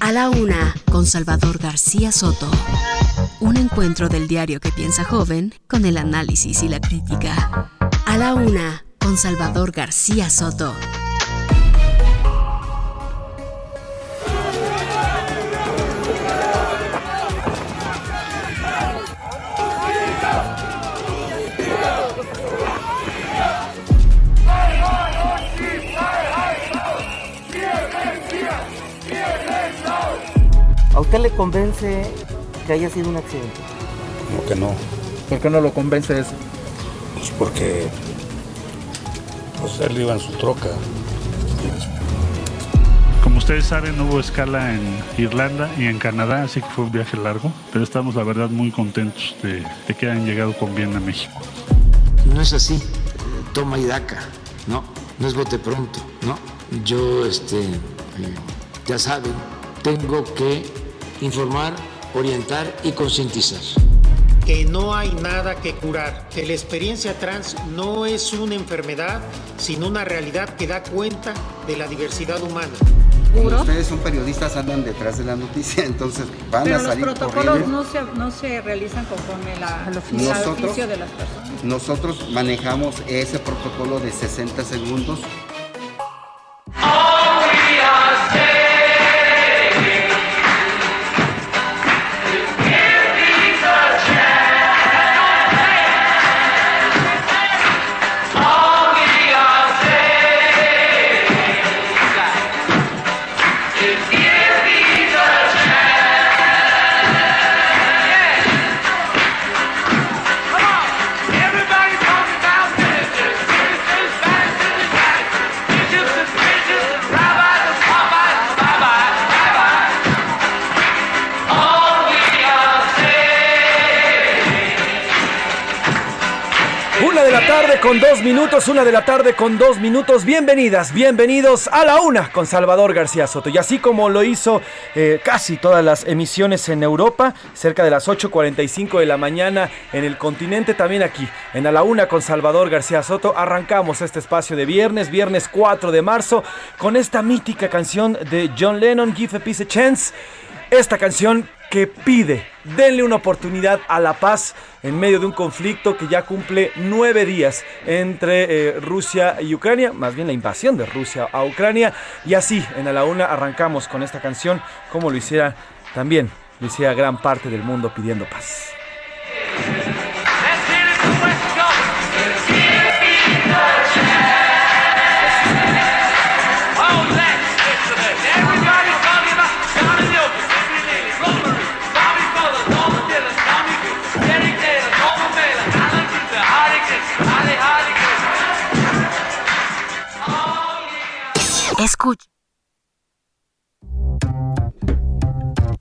A la una, con Salvador García Soto. Un encuentro del diario que piensa joven con el análisis y la crítica. A la una, con Salvador García Soto. ¿A usted le convence que haya sido un accidente? Como que no. ¿Por qué no lo convence eso? Pues porque pues él iba en su troca. Como ustedes saben, no hubo escala en Irlanda y en Canadá, así que fue un viaje largo, pero estamos la verdad muy contentos de, de que hayan llegado con bien a México. No es así, toma y daca, ¿no? No es bote pronto, ¿no? Yo, este, eh, ya saben, tengo que informar, orientar y concientizar. que no hay nada que curar, que la experiencia trans no es una enfermedad, sino una realidad que da cuenta de la diversidad humana. Ustedes son periodistas, andan detrás de la noticia, entonces van Pero a los salir protocolos corriendo. no se, no se realizan conforme la, al oficio, al Nosotros- oficio de las personas. Nosotros manejamos ese protocolo de 60 segundos. Una con dos minutos, una de la tarde con dos minutos. Bienvenidas, bienvenidos a la una con Salvador García Soto. Y así como lo hizo eh, casi todas las emisiones en Europa, cerca de las 8.45 de la mañana en el continente, también aquí en A la una con Salvador García Soto, arrancamos este espacio de viernes, viernes 4 de marzo, con esta mítica canción de John Lennon, Give a Peace a Chance. Esta canción que pide, denle una oportunidad a la paz en medio de un conflicto que ya cumple nueve días entre eh, Rusia y Ucrania, más bien la invasión de Rusia a Ucrania. Y así, en A la Una arrancamos con esta canción, como lo hiciera también, lo hiciera gran parte del mundo pidiendo paz. Escucha.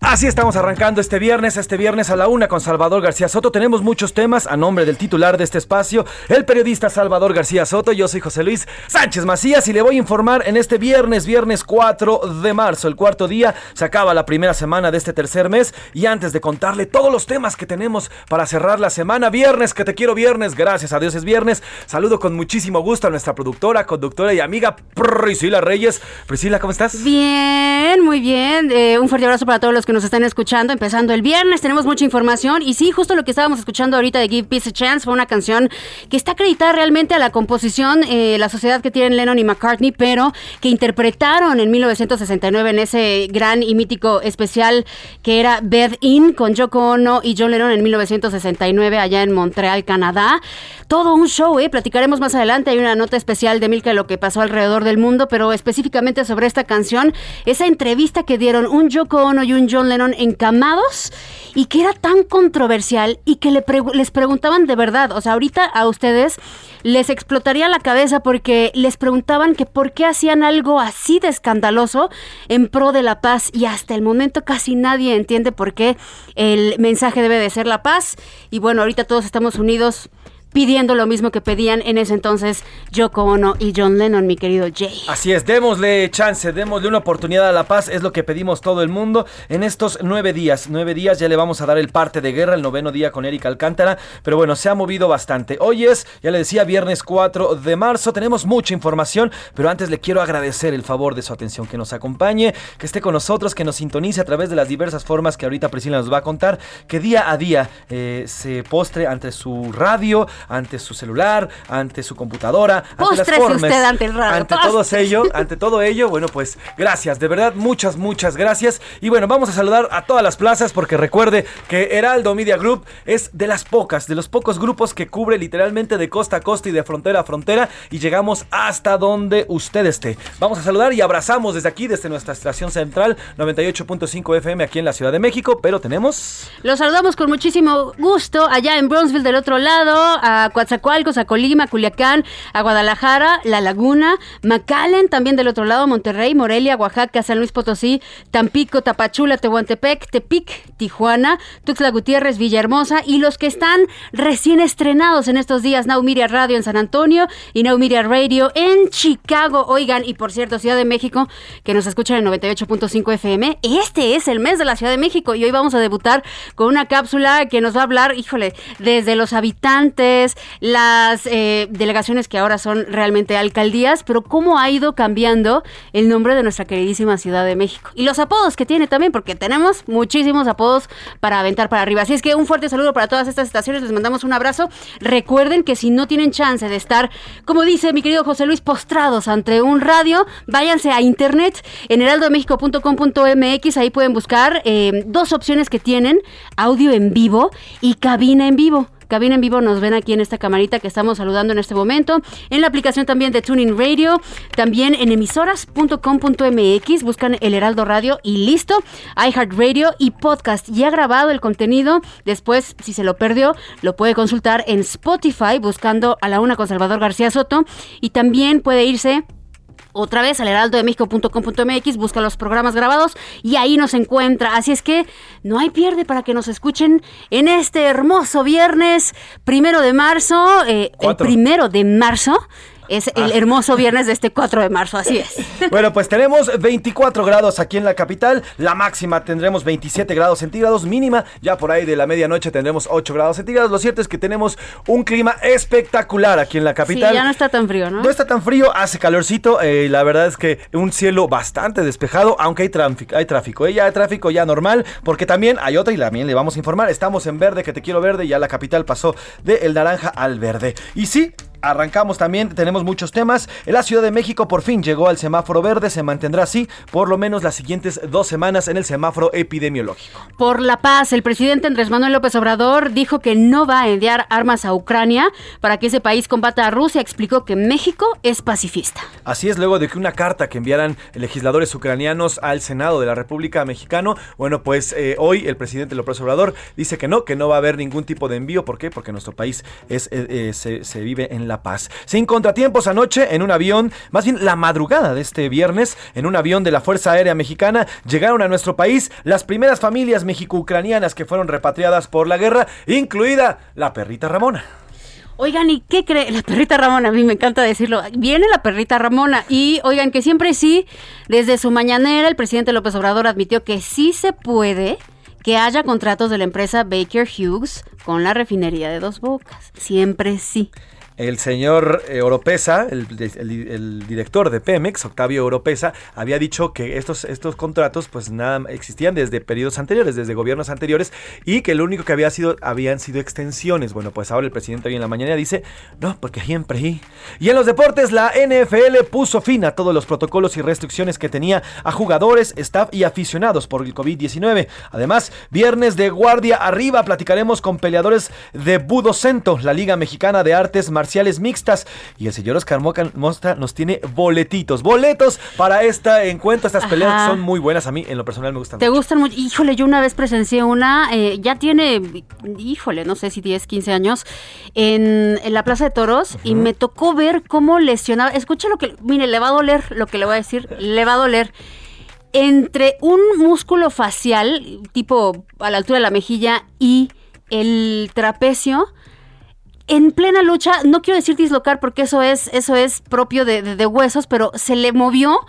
Así estamos arrancando este viernes, este viernes a la una con Salvador García Soto. Tenemos muchos temas a nombre del titular de este espacio, el periodista Salvador García Soto. Yo soy José Luis Sánchez Macías y le voy a informar en este viernes, viernes 4 de marzo, el cuarto día. Se acaba la primera semana de este tercer mes y antes de contarle todos los temas que tenemos para cerrar la semana, viernes, que te quiero viernes, gracias a Dios es viernes. Saludo con muchísimo gusto a nuestra productora, conductora y amiga Priscila Reyes. Priscila, ¿cómo estás? Bien, muy bien. Eh, un fuerte abrazo para todos los que nos están escuchando. Empezando el viernes, tenemos mucha información. Y sí, justo lo que estábamos escuchando ahorita de Give Peace a Chance fue una canción que está acreditada realmente a la composición, eh, la sociedad que tienen Lennon y McCartney, pero que interpretaron en 1969 en ese gran y mítico especial que era Bed In con Yoko Ono y John Lennon en 1969 allá en Montreal, Canadá. Todo un show, ¿eh? Platicaremos más adelante. Hay una nota especial de Milka de lo que pasó alrededor del mundo, pero específicamente sobre esta canción, esa entrevista que dieron un Yoko Ono y un John John Lennon encamados y que era tan controversial y que le les preguntaban de verdad, o sea, ahorita a ustedes les explotaría la cabeza porque les preguntaban que por qué hacían algo así de escandaloso en pro de la paz y hasta el momento casi nadie entiende por qué el mensaje debe de ser la paz. Y bueno, ahorita todos estamos unidos pidiendo lo mismo que pedían en ese entonces Yoko Ono y John Lennon, mi querido Jay. Así es, démosle chance, démosle una oportunidad a la paz, es lo que pedimos todo el mundo en estos nueve días. Nueve días ya le vamos a dar el parte de guerra, el noveno día con Erika Alcántara, pero bueno, se ha movido bastante. Hoy es, ya le decía, viernes 4 de marzo, tenemos mucha información, pero antes le quiero agradecer el favor de su atención, que nos acompañe, que esté con nosotros, que nos sintonice a través de las diversas formas que ahorita Priscila nos va a contar, que día a día eh, se postre ante su radio, ante su celular, ante su computadora, ante las formas, usted ante el radio. Ante todo ello, ante todo ello, bueno, pues gracias, de verdad, muchas, muchas gracias. Y bueno, vamos a saludar a todas las plazas porque recuerde que Heraldo Media Group es de las pocas, de los pocos grupos que cubre literalmente de costa a costa y de frontera a frontera y llegamos hasta donde usted esté. Vamos a saludar y abrazamos desde aquí, desde nuestra estación central 98.5 FM aquí en la Ciudad de México, pero tenemos... Los saludamos con muchísimo gusto allá en Bronzeville del otro lado, a Coatzacoalcos, a Colima, Culiacán, a Guadalajara, La Laguna, McAllen, también del otro lado, Monterrey, Morelia, Oaxaca, San Luis Potosí, Tampico, Tapachula, Tehuantepec, Tepic, Tijuana, Tuxtla Gutiérrez, Villahermosa y los que están recién estrenados en estos días, Now Media Radio en San Antonio y Now Media Radio en Chicago. Oigan, y por cierto, Ciudad de México, que nos escuchan en 98.5 FM, este es el mes de la Ciudad de México y hoy vamos a debutar con una cápsula que nos va a hablar, híjole, desde los habitantes, las eh, delegaciones que ahora son realmente alcaldías, pero cómo ha ido cambiando el nombre de nuestra queridísima Ciudad de México. Y los apodos que tiene también, porque tenemos muchísimos apodos para aventar para arriba. Así es que un fuerte saludo para todas estas estaciones, les mandamos un abrazo. Recuerden que si no tienen chance de estar, como dice mi querido José Luis, postrados ante un radio, váyanse a internet en heraldomexico.com.mx, ahí pueden buscar eh, dos opciones que tienen, audio en vivo y cabina en vivo. Cabina en vivo nos ven aquí en esta camarita que estamos saludando en este momento. En la aplicación también de Tuning Radio, también en emisoras.com.mx, buscan el Heraldo Radio y listo. iHeartRadio y podcast. Ya grabado el contenido. Después, si se lo perdió, lo puede consultar en Spotify buscando a la una con Salvador García Soto. Y también puede irse otra vez al heraldodemexico.com.mx, busca los programas grabados y ahí nos encuentra. Así es que no hay pierde para que nos escuchen en este hermoso viernes primero de marzo, eh, el primero de marzo es el ah. hermoso viernes de este 4 de marzo, así es. Bueno, pues tenemos 24 grados aquí en la capital, la máxima tendremos 27 grados centígrados, mínima ya por ahí de la medianoche tendremos 8 grados centígrados. Lo cierto es que tenemos un clima espectacular aquí en la capital. Sí, ya no está tan frío, ¿no? No está tan frío, hace calorcito, eh, la verdad es que un cielo bastante despejado, aunque hay tráfico, hay tráfico, eh, ya hay tráfico ya normal, porque también hay otra y también le vamos a informar, estamos en verde, que te quiero verde, ya la capital pasó del el naranja al verde. Y sí, Arrancamos también, tenemos muchos temas. La Ciudad de México por fin llegó al semáforo verde, se mantendrá así por lo menos las siguientes dos semanas en el semáforo epidemiológico. Por la paz, el presidente Andrés Manuel López Obrador dijo que no va a enviar armas a Ucrania para que ese país combata a Rusia. Explicó que México es pacifista. Así es, luego de que una carta que enviaran legisladores ucranianos al Senado de la República Mexicana, bueno, pues eh, hoy el presidente López Obrador dice que no, que no va a haber ningún tipo de envío. ¿Por qué? Porque nuestro país es, eh, eh, se, se vive en la Paz. Sin contratiempos anoche en un avión, más bien la madrugada de este viernes, en un avión de la Fuerza Aérea Mexicana, llegaron a nuestro país las primeras familias mexico-ucranianas que fueron repatriadas por la guerra, incluida la perrita Ramona. Oigan, ¿y qué cree? La perrita Ramona, a mí me encanta decirlo. Viene la perrita Ramona. Y oigan, que siempre sí, desde su mañanera, el presidente López Obrador admitió que sí se puede que haya contratos de la empresa Baker Hughes con la refinería de Dos Bocas. Siempre sí. El señor eh, Oropesa, el, director de Pemex, Octavio Oropesa, había dicho que estos, estos contratos pues nada existían desde periodos anteriores, desde gobiernos anteriores y que lo único que había sido habían sido extensiones. Bueno, pues ahora el presidente hoy en la mañana dice, "No, porque siempre y Y en los deportes la NFL puso fin a todos los protocolos y restricciones que tenía a jugadores, staff y aficionados por el COVID-19. Además, viernes de guardia arriba platicaremos con peleadores de Budocento, la Liga Mexicana de Artes Marciales mixtas. Y el señor Oscar Mosta nos tiene boletitos, boletos para este encuentro. Estas peleas son muy buenas. A mí, en lo personal, me gustan. ¿Te gustan mucho? Híjole, yo una vez presencié una, eh, ya tiene, híjole, no sé si 10, 15 años, en, la Plaza de Toros y me tocó ver cómo lesionaba. Escucha lo que, mire, le va a doler lo que le voy a decir, le va a doler entre un músculo facial, tipo a la altura de la mejilla, y el trapecio, en plena lucha, no quiero decir dislocar porque eso es, eso es propio de, de, huesos, pero se le movió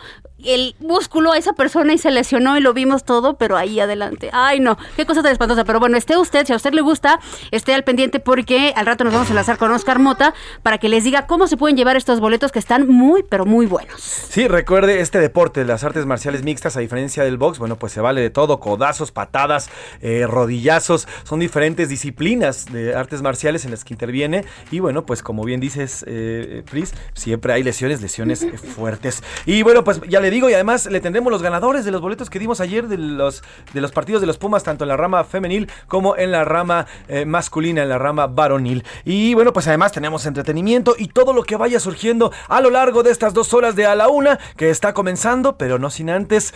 el músculo a esa persona y se lesionó y lo vimos todo, pero ahí adelante. Ay, no, qué cosa tan espantosa. Pero bueno, esté usted, si a usted le gusta, esté al pendiente porque al rato nos vamos a enlazar con Oscar Mota para que les diga cómo se pueden llevar estos boletos que están muy, pero muy buenos. Sí, recuerde este deporte, las artes marciales mixtas, a diferencia del box, bueno, pues se vale de todo, codazos, patadas, eh, rodillazos, son diferentes disciplinas de artes marciales en las que interviene y bueno, pues como bien dices, eh, Pris, siempre hay lesiones, lesiones fuertes. Y bueno, pues ya le digo, y además le tendremos los ganadores de los boletos que dimos ayer de los, de los partidos de los Pumas, tanto en la rama femenil como en la rama eh, masculina, en la rama varonil. Y bueno, pues además tenemos entretenimiento y todo lo que vaya surgiendo a lo largo de estas dos horas de a la una, que está comenzando, pero no sin antes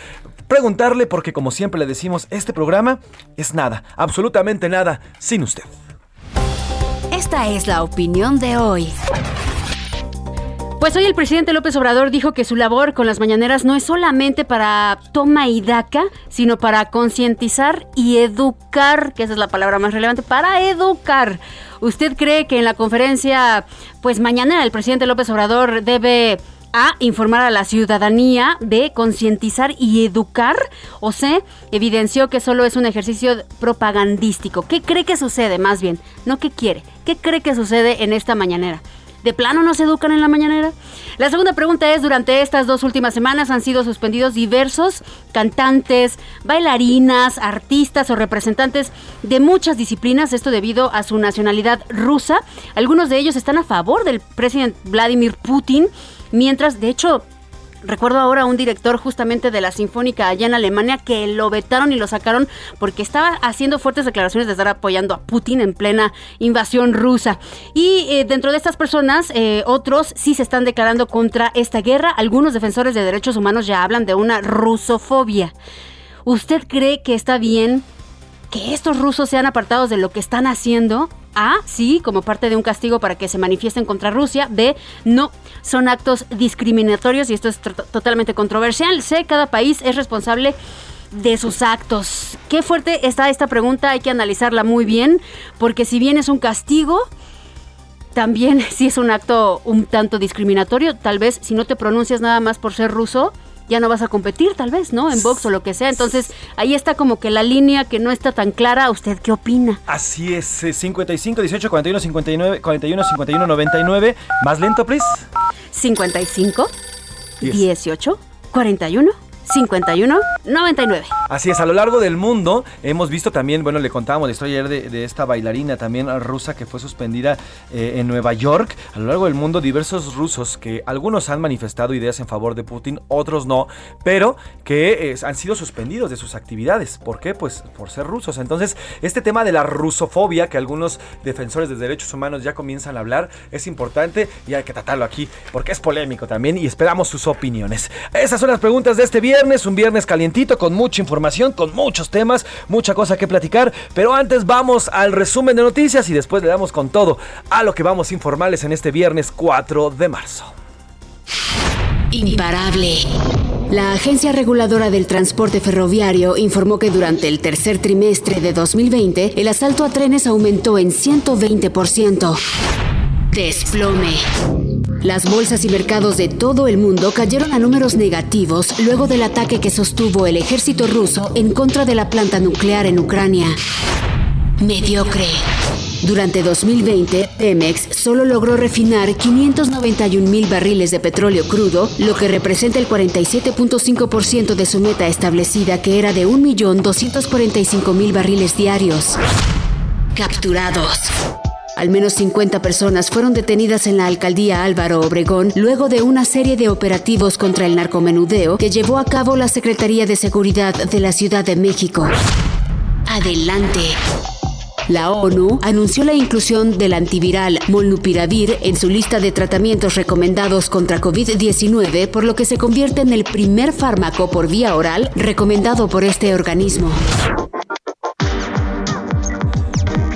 preguntarle, porque como siempre le decimos, este programa es nada, absolutamente nada, sin usted. Esta es la opinión de hoy. Pues hoy el presidente López Obrador dijo que su labor con las mañaneras no es solamente para toma y daca, sino para concientizar y educar, que esa es la palabra más relevante, para educar. ¿Usted cree que en la conferencia, pues mañana el presidente López Obrador debe a informar a la ciudadanía de concientizar y educar o se evidenció que solo es un ejercicio propagandístico. ¿Qué cree que sucede más bien? No qué quiere. ¿Qué cree que sucede en esta mañanera? ¿De plano no se educan en la mañanera? La segunda pregunta es, durante estas dos últimas semanas han sido suspendidos diversos cantantes, bailarinas, artistas o representantes de muchas disciplinas, esto debido a su nacionalidad rusa. Algunos de ellos están a favor del presidente Vladimir Putin, mientras, de hecho, Recuerdo ahora a un director justamente de la Sinfónica allá en Alemania que lo vetaron y lo sacaron porque estaba haciendo fuertes declaraciones de estar apoyando a Putin en plena invasión rusa. Y eh, dentro de estas personas, eh, otros sí se están declarando contra esta guerra. Algunos defensores de derechos humanos ya hablan de una rusofobia. ¿Usted cree que está bien que estos rusos sean apartados de lo que están haciendo? A, sí, como parte de un castigo para que se manifiesten contra Rusia. B, no, son actos discriminatorios y esto es totalmente controversial. C, cada país es responsable de sus actos. Qué fuerte está esta pregunta, hay que analizarla muy bien, porque si bien es un castigo, también si es un acto un tanto discriminatorio, tal vez si no te pronuncias nada más por ser ruso, ya no vas a competir tal vez, ¿no? En box o lo que sea. Entonces, ahí está como que la línea que no está tan clara. ¿Usted qué opina? Así es, 55 18 41 59 41 51 99. Más lento, please. 55 18 41 51 99. Así es, a lo largo del mundo hemos visto también, bueno, le contábamos la historia ayer de, esta bailarina también rusa que fue suspendida eh, en Nueva York. A lo largo del mundo, diversos rusos que algunos han manifestado ideas en favor de Putin, otros no, pero que han sido suspendidos de sus actividades. ¿Por qué? Pues por ser rusos. Entonces, este tema de la rusofobia que algunos defensores de derechos humanos ya comienzan a hablar es importante y hay que tratarlo aquí porque es polémico también y esperamos sus opiniones. Esas son las preguntas de este video viernes, un viernes calientito con mucha información, con muchos temas, mucha cosa que platicar. Pero antes vamos al resumen de noticias y después le damos con todo a lo que vamos a informarles en este viernes 4 de marzo. Imparable. La Agencia Reguladora del Transporte Ferroviario informó que durante el tercer trimestre de 2020 el asalto a trenes aumentó en 120%. Desplome. Las bolsas y mercados de todo el mundo cayeron a números negativos luego del ataque que sostuvo el ejército ruso en contra de la planta nuclear en Ucrania. Mediocre. Durante 2020, Pemex solo logró refinar 591 mil barriles de petróleo crudo, lo que representa el 47.5% de su meta establecida, que era de 1.245.000 barriles diarios. Capturados. Al menos 50 personas fueron detenidas en la alcaldía Álvaro Obregón luego de una serie de operativos contra el narcomenudeo que llevó a cabo la Secretaría de Seguridad de la Ciudad de México. Adelante. La ONU anunció la inclusión del antiviral molnupiravir en su lista de tratamientos recomendados contra COVID-19, por lo que se convierte en el primer fármaco por vía oral recomendado por este organismo.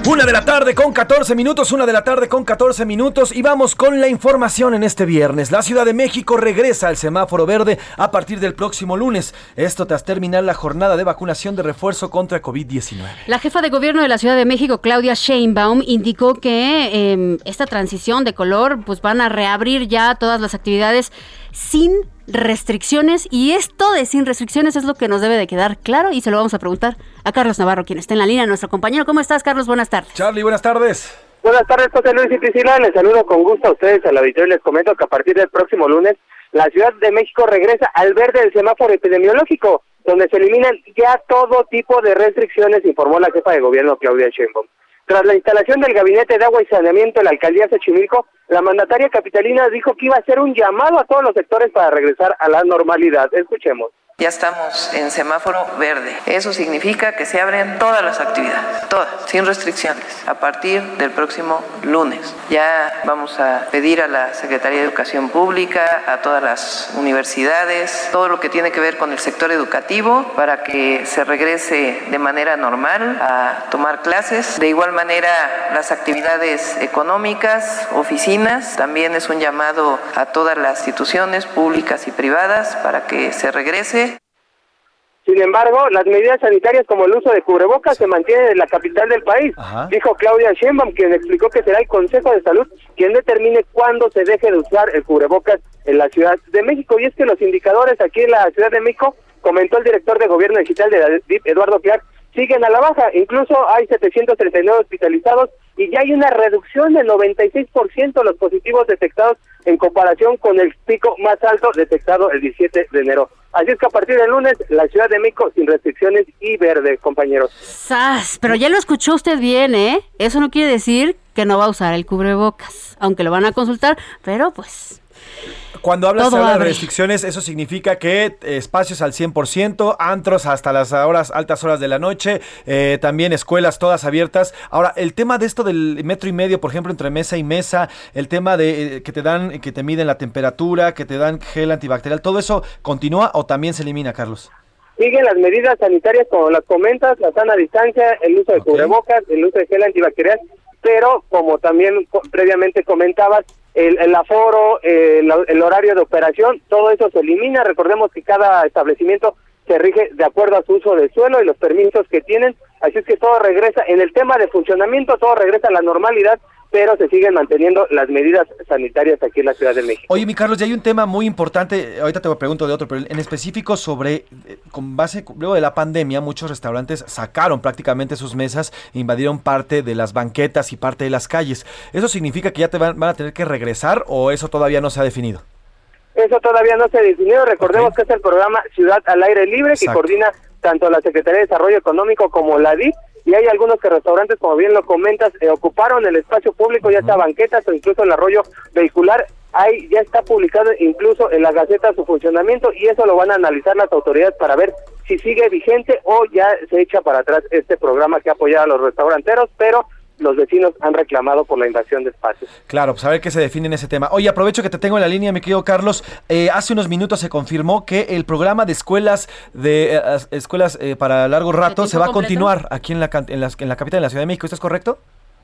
Una de la tarde con 14 minutos, una de la tarde con 14 minutos y vamos con la información en este viernes. La Ciudad de México regresa al semáforo verde a partir del próximo lunes. Esto tras terminar la jornada de vacunación de refuerzo contra COVID-19. La jefa de gobierno de la Ciudad de México, Claudia Sheinbaum, indicó que eh, esta transición de color pues van a reabrir ya todas las actividades sin restricciones y esto de sin restricciones es lo que nos debe de quedar claro y se lo vamos a preguntar a Carlos Navarro, quien está en la línea, nuestro compañero. ¿Cómo estás, Carlos? Buenas tardes. Charlie, buenas tardes. Buenas tardes, José Luis y Priscila. Les saludo con gusto a ustedes al auditorio y les comento que a partir del próximo lunes la Ciudad de México regresa al verde del semáforo epidemiológico, donde se eliminan ya todo tipo de restricciones, informó la jefa de gobierno Claudia Sheinbaum. Tras la instalación del Gabinete de Agua y Saneamiento en la Alcaldía de Xochimilco, la mandataria capitalina dijo que iba a hacer un llamado a todos los sectores para regresar a la normalidad. Escuchemos. Ya estamos en semáforo verde. Eso significa que se abren todas las actividades, todas, sin restricciones, a partir del próximo lunes. Ya vamos a pedir a la Secretaría de Educación Pública, a todas las universidades, todo lo que tiene que ver con el sector educativo para que se regrese de manera normal a tomar clases. De igual manera, las actividades económicas, oficinas, también es un llamado a todas las instituciones públicas y privadas para que se regrese sin embargo, las medidas sanitarias como el uso de cubrebocas se mantienen en la capital del país, dijo Claudia Sheinbaum, quien explicó que será el Consejo de Salud quien determine cuándo se deje de usar el cubrebocas en la Ciudad de México. Y es que los indicadores aquí en la Ciudad de México, comentó el director de Gobierno Digital de la DIP, Eduardo Clark, siguen a la baja. Incluso hay 739 hospitalizados y ya hay una reducción del 96% de los positivos detectados en comparación con el pico más alto detectado el 17 de enero. Así es que a partir del lunes, la Ciudad de México sin restricciones y verde, compañeros. ¡Sas! Pero ya lo escuchó usted bien, ¿eh? Eso no quiere decir que no va a usar el cubrebocas, aunque lo van a consultar, pero pues cuando hablas de restricciones, eso significa que eh, espacios al 100%, antros hasta las horas, altas horas de la noche, eh, también escuelas todas abiertas. Ahora, el tema de esto del metro y medio, por ejemplo, entre mesa y mesa, el tema de eh, que te dan, que te miden la temperatura, que te dan gel antibacterial, ¿todo eso continúa o también se elimina, Carlos? Siguen las medidas sanitarias como las comentas, la sana distancia, el uso de cubrebocas, el uso de gel antibacterial, pero como también previamente comentabas, el, aforo, el, el horario de operación, todo eso se elimina. Recordemos que cada establecimiento se rige de acuerdo a su uso del suelo y los permisos que tienen, así es que todo regresa, en el tema de funcionamiento, todo regresa a la normalidad pero se siguen manteniendo las medidas sanitarias aquí en la Ciudad de México. Oye, mi Carlos, ya hay un tema muy importante, ahorita te pregunto de otro, pero en específico sobre, eh, con base, luego de la pandemia, muchos restaurantes sacaron prácticamente sus mesas invadieron parte de las banquetas y parte de las calles. ¿Eso significa que ya te van, a tener que regresar o eso todavía no se ha definido? Eso todavía no se ha definido. Recordemos que es el programa Ciudad al Aire Libre que coordina tanto la Secretaría de Desarrollo Económico como la DIF y hay algunos que restaurantes, como bien lo comentas, eh, ocuparon el espacio público, ya sea banquetas o incluso el arroyo vehicular. Ahí ya está publicado incluso en la Gaceta su funcionamiento y eso lo van a analizar las autoridades para ver si sigue vigente o ya se echa para atrás este programa que apoya a los restauranteros, pero los vecinos han reclamado por la invasión de espacios. Claro, pues a ver qué se define en ese tema. Oye, aprovecho que te tengo en la línea, mi querido Carlos. Eh, hace unos minutos se confirmó que el programa de escuelas de eh, escuelas eh, para largo rato se va a continuar aquí en la, en, la, en la capital de la Ciudad de México. ¿Esto es correcto?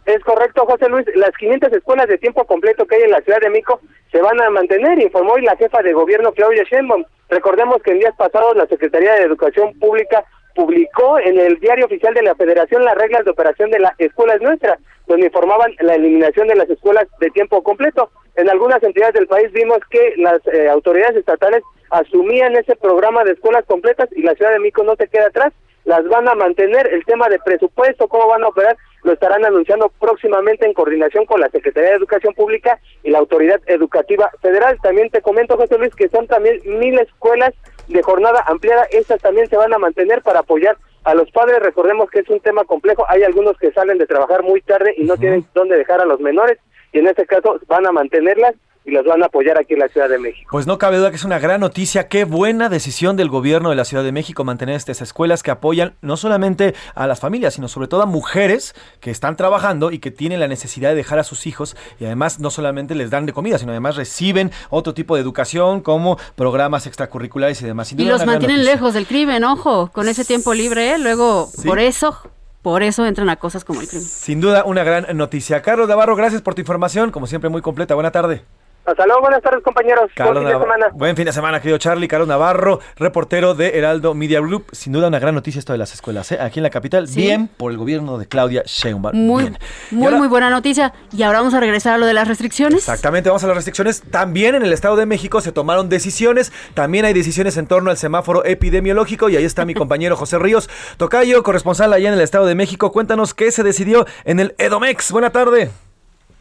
Es correcto, José Luis. Las 500 escuelas de tiempo completo que hay en la Ciudad de México se van a mantener, informó hoy la jefa de gobierno Claudia Sheinbaum. Recordemos que en días pasados la Secretaría de Educación Pública publicó en el diario oficial de la Federación las reglas de operación de la escuela nuestra, donde informaban la eliminación de las escuelas de tiempo completo. En algunas entidades del país vimos que las eh, autoridades estatales asumían ese programa de escuelas completas y la Ciudad de México no se queda atrás, las van a mantener. El tema de presupuesto, cómo van a operar, lo estarán anunciando próximamente en coordinación con la Secretaría de Educación Pública y la Autoridad Educativa Federal. También te comento, José Luis, que son también mil escuelas de jornada ampliada, estas también se van a mantener para apoyar a los padres. Recordemos que es un tema complejo, hay algunos que salen de trabajar muy tarde y no tienen dónde dejar a los menores y en este caso van a mantenerlas y los van a apoyar aquí en la Ciudad de México. Pues no cabe duda que es una gran noticia, qué buena decisión del gobierno de la Ciudad de México mantener estas escuelas que apoyan no solamente a las familias, sino sobre todo a mujeres que están trabajando y que tienen la necesidad de dejar a sus hijos y además no solamente les dan de comida, sino además reciben otro tipo de educación como programas extracurriculares y demás. y los mantienen lejos del crimen, ojo, con ese tiempo libre, ¿eh? luego por eso por eso entran a cosas como el crimen. Sin duda, una gran noticia. Carlos Navarro, gracias por tu información, como siempre muy completa. Buena tarde. Hasta luego, buenas tardes compañeros. buen fin de semana. Buen fin de semana, querido Charlie. Carlos Navarro, reportero de Heraldo Media Group. Sin duda una gran noticia esto de las escuelas. ¿eh? Aquí en la capital, bien por el gobierno de Claudia Sheinbaum. Muy, muy, muy buena noticia. Y ahora vamos a regresar a lo de las restricciones. Exactamente, vamos a las restricciones. También en el Estado de México se tomaron decisiones. También hay decisiones en torno al semáforo epidemiológico. Y ahí está mi compañero José Ríos Tocayo, corresponsal allá en el Estado de México. Cuéntanos qué se decidió en el Edomex. Buena tarde.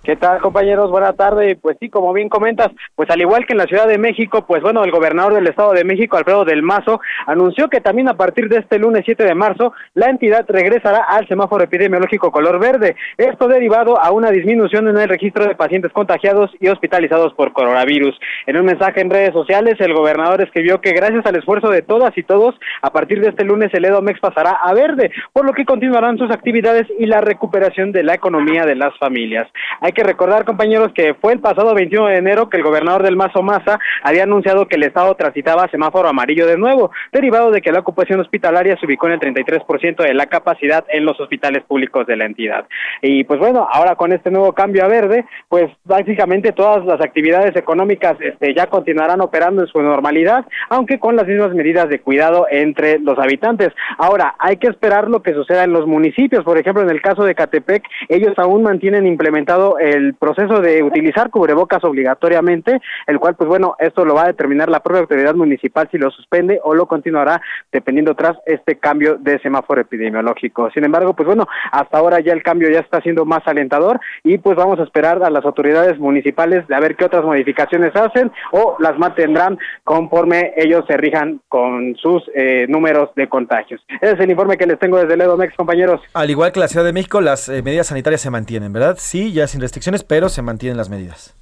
¿Qué tal, compañeros? Buena tarde. Pues sí, como bien comentas, pues al igual que en la Ciudad de México, pues bueno, el gobernador del Estado de México, Alfredo del Mazo, anunció que también a partir de este lunes 7 de marzo, la entidad regresará al semáforo epidemiológico color verde. Esto derivado a una disminución en el registro de pacientes contagiados y hospitalizados por coronavirus. En un mensaje en redes sociales, el gobernador escribió que gracias al esfuerzo de todas y todos, a partir de este lunes el EDOMEX pasará a verde, por lo que continuarán sus actividades y la recuperación de la economía de las familias. Que recordar, compañeros, que fue el pasado 21 de enero que el gobernador del Mazo Maza había anunciado que el Estado transitaba semáforo amarillo de nuevo, derivado de que la ocupación hospitalaria se ubicó en el 33% de la capacidad en los hospitales públicos de la entidad. Y pues bueno, ahora con este nuevo cambio a verde, pues básicamente todas las actividades económicas este, ya continuarán operando en su normalidad, aunque con las mismas medidas de cuidado entre los habitantes. Ahora, hay que esperar lo que suceda en los municipios. Por ejemplo, en el caso de Catepec, ellos aún mantienen implementado el proceso de utilizar cubrebocas obligatoriamente, el cual, pues bueno, esto lo va a determinar la propia autoridad municipal si lo suspende o lo continuará dependiendo tras este cambio de semáforo epidemiológico. Sin embargo, pues bueno, hasta ahora ya el cambio ya está siendo más alentador y pues vamos a esperar a las autoridades municipales de a ver qué otras modificaciones hacen o las mantendrán conforme ellos se rijan con sus eh, números de contagios. Ese es el informe que les tengo desde el Edomex, compañeros. Al igual que la Ciudad de México, las eh, medidas sanitarias se mantienen, ¿verdad? Sí, ya sin pero se mantienen las medidas.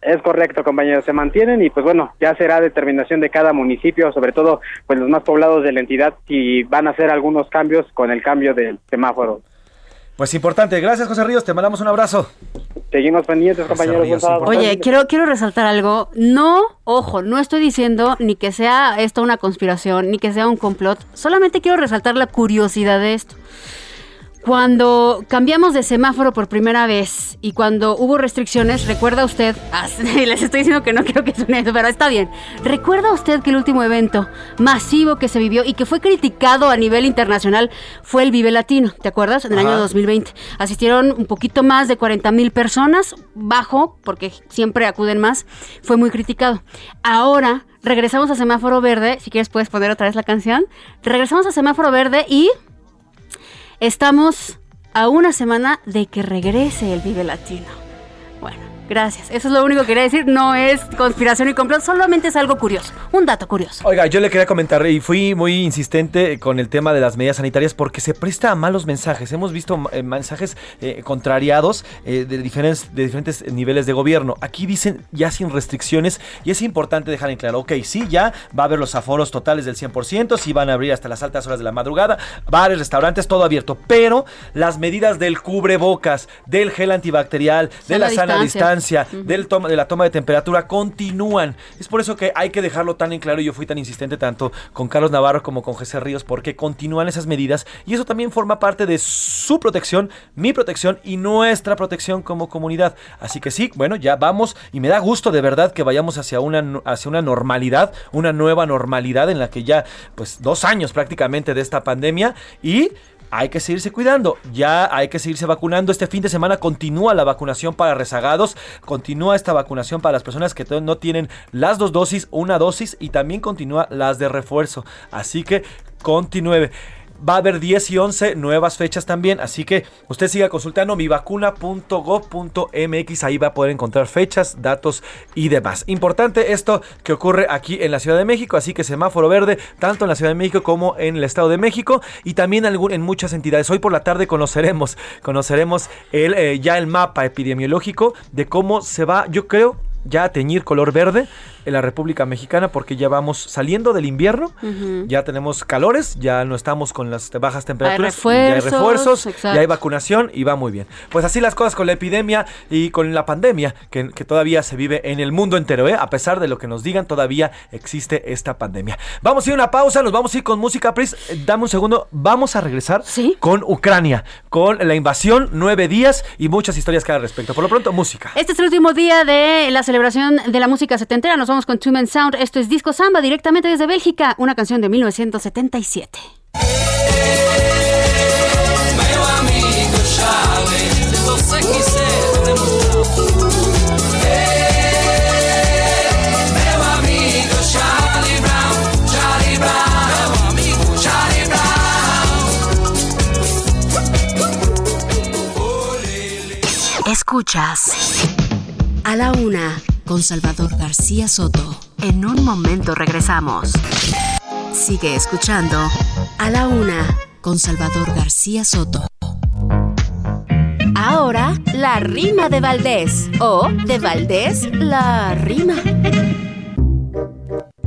Es correcto, compañeros, se mantienen y pues bueno, ya será determinación de cada municipio, sobre todo pues los más poblados de la entidad, si van a hacer algunos cambios con el cambio del semáforo. Pues importante, gracias José Ríos, te mandamos un abrazo. Seguimos pendientes, compañeros. Oye, quiero, quiero resaltar algo. No, ojo, no estoy diciendo ni que sea esto una conspiración, ni que sea un complot. Solamente quiero resaltar la curiosidad de esto. Cuando cambiamos de semáforo por primera vez y cuando hubo restricciones, recuerda usted, les estoy diciendo que no quiero que suene eso, pero está bien. ¿Recuerda usted que el último evento masivo que se vivió y que fue criticado a nivel internacional fue el Vive Latino? ¿Te acuerdas? En el año 2020. Asistieron un poquito más de 40 mil personas, bajo, porque siempre acuden más. Fue muy criticado. Ahora regresamos a semáforo verde. Si quieres, puedes poner otra vez la canción. Regresamos a semáforo verde y Estamos a una semana de que regrese el Vive Latino. Gracias. Eso es lo único que quería decir. No es conspiración y complot, solamente es algo curioso. Un dato curioso. Oiga, yo le quería comentar y fui muy insistente con el tema de las medidas sanitarias porque se presta a malos mensajes. Hemos visto eh, mensajes eh, contrariados eh, de, diferentes, de diferentes niveles de gobierno. Aquí dicen ya sin restricciones y es importante dejar en claro, ok, sí, ya va a haber los aforos totales del 100%, sí van a abrir hasta las altas horas de la madrugada, bares, restaurantes, todo abierto, pero las medidas del cubrebocas, del gel antibacterial, de la sana distancia, del toma, de la toma de temperatura continúan. Es por eso que hay que dejarlo tan en claro. y Yo fui tan insistente tanto con Carlos Navarro como con José Ríos, porque continúan esas medidas y eso también forma parte de su protección, mi protección y nuestra protección como comunidad. Así que sí, bueno, ya vamos y me da gusto de verdad que vayamos hacia una, hacia una normalidad, una nueva normalidad en la que ya, pues, dos años prácticamente de esta pandemia y hay que seguirse cuidando, ya hay que seguirse vacunando. Este fin de semana continúa la vacunación para rezagados, continúa esta vacunación para las personas que no tienen las dos dosis, una dosis y también continúa las de refuerzo. Así que continúe. Va a haber 10 y 11 nuevas fechas también, así que usted siga consultando mivacuna.gov.mx, ahí va a poder encontrar fechas, datos y demás. Importante esto que ocurre aquí en la Ciudad de México, así que semáforo verde tanto en la Ciudad de México como en el Estado de México y también en muchas entidades. Hoy por la tarde conoceremos, conoceremos el, eh, ya el mapa epidemiológico de cómo se va, yo creo, ya a teñir color verde en la República Mexicana porque ya vamos saliendo del invierno, ya tenemos calores, ya no estamos con las bajas temperaturas, Hay ya hay refuerzos, refuerzos, exacto. ya hay vacunación y va muy bien. Pues así las cosas con la epidemia y con la pandemia que, que todavía se vive en el mundo entero, ¿eh? a pesar de lo que nos digan, todavía existe esta pandemia. Vamos a ir a una pausa, nos vamos a ir con música, Pris, dame un segundo, vamos a regresar con Ucrania, con la invasión, nueve días y muchas historias que hay al respecto. Por lo pronto, música. Este es el último día de la celebración de la música setentera. Nos vamos con Two Men Sound. Esto es Disco Samba directamente desde Bélgica, una canción de 1977. Meu amigo Charlie, se você quiser demonstrar. Ei, Meu amigo Charlie Brown, Charlie Brown, meu amigo Charlie Escuchas A la una con Salvador García Soto. En un momento regresamos. Sigue escuchando A la una con Salvador García Soto. Ahora, la rima de Valdés. O, de Valdés, la rima.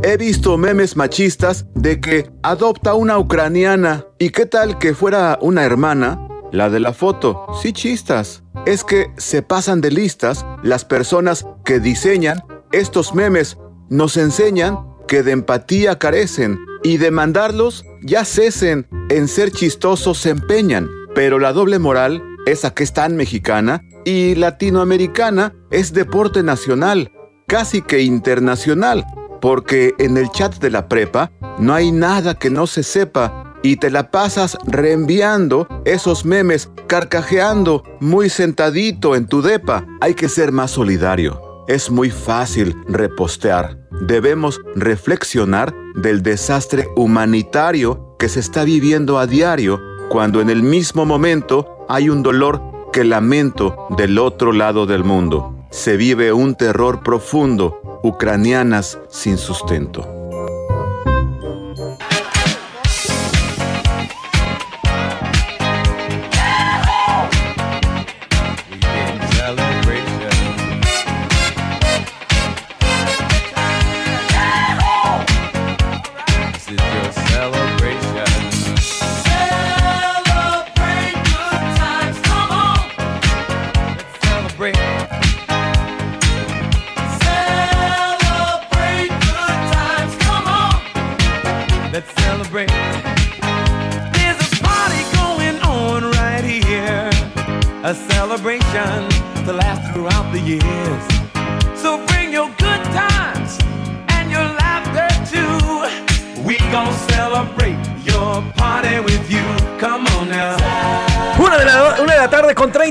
He visto memes machistas de que adopta una ucraniana. ¿Y qué tal que fuera una hermana? La de la foto. Sí, chistas. Es que se pasan de listas las personas que diseñan estos memes. Nos enseñan que de empatía carecen y de mandarlos ya cesen. En ser chistosos se empeñan. Pero la doble moral, esa que es tan mexicana y latinoamericana, es deporte nacional, casi que internacional porque en el chat de la prepa no hay nada que no se sepa y te la pasas reenviando esos memes, carcajeando muy sentadito en tu depa. Hay que ser más solidario. Es muy fácil repostear. Debemos reflexionar del desastre humanitario que se está viviendo a diario cuando en el mismo momento hay un dolor que lamento del otro lado del mundo. Se vive un terror profundo, ucranianas sin sustento.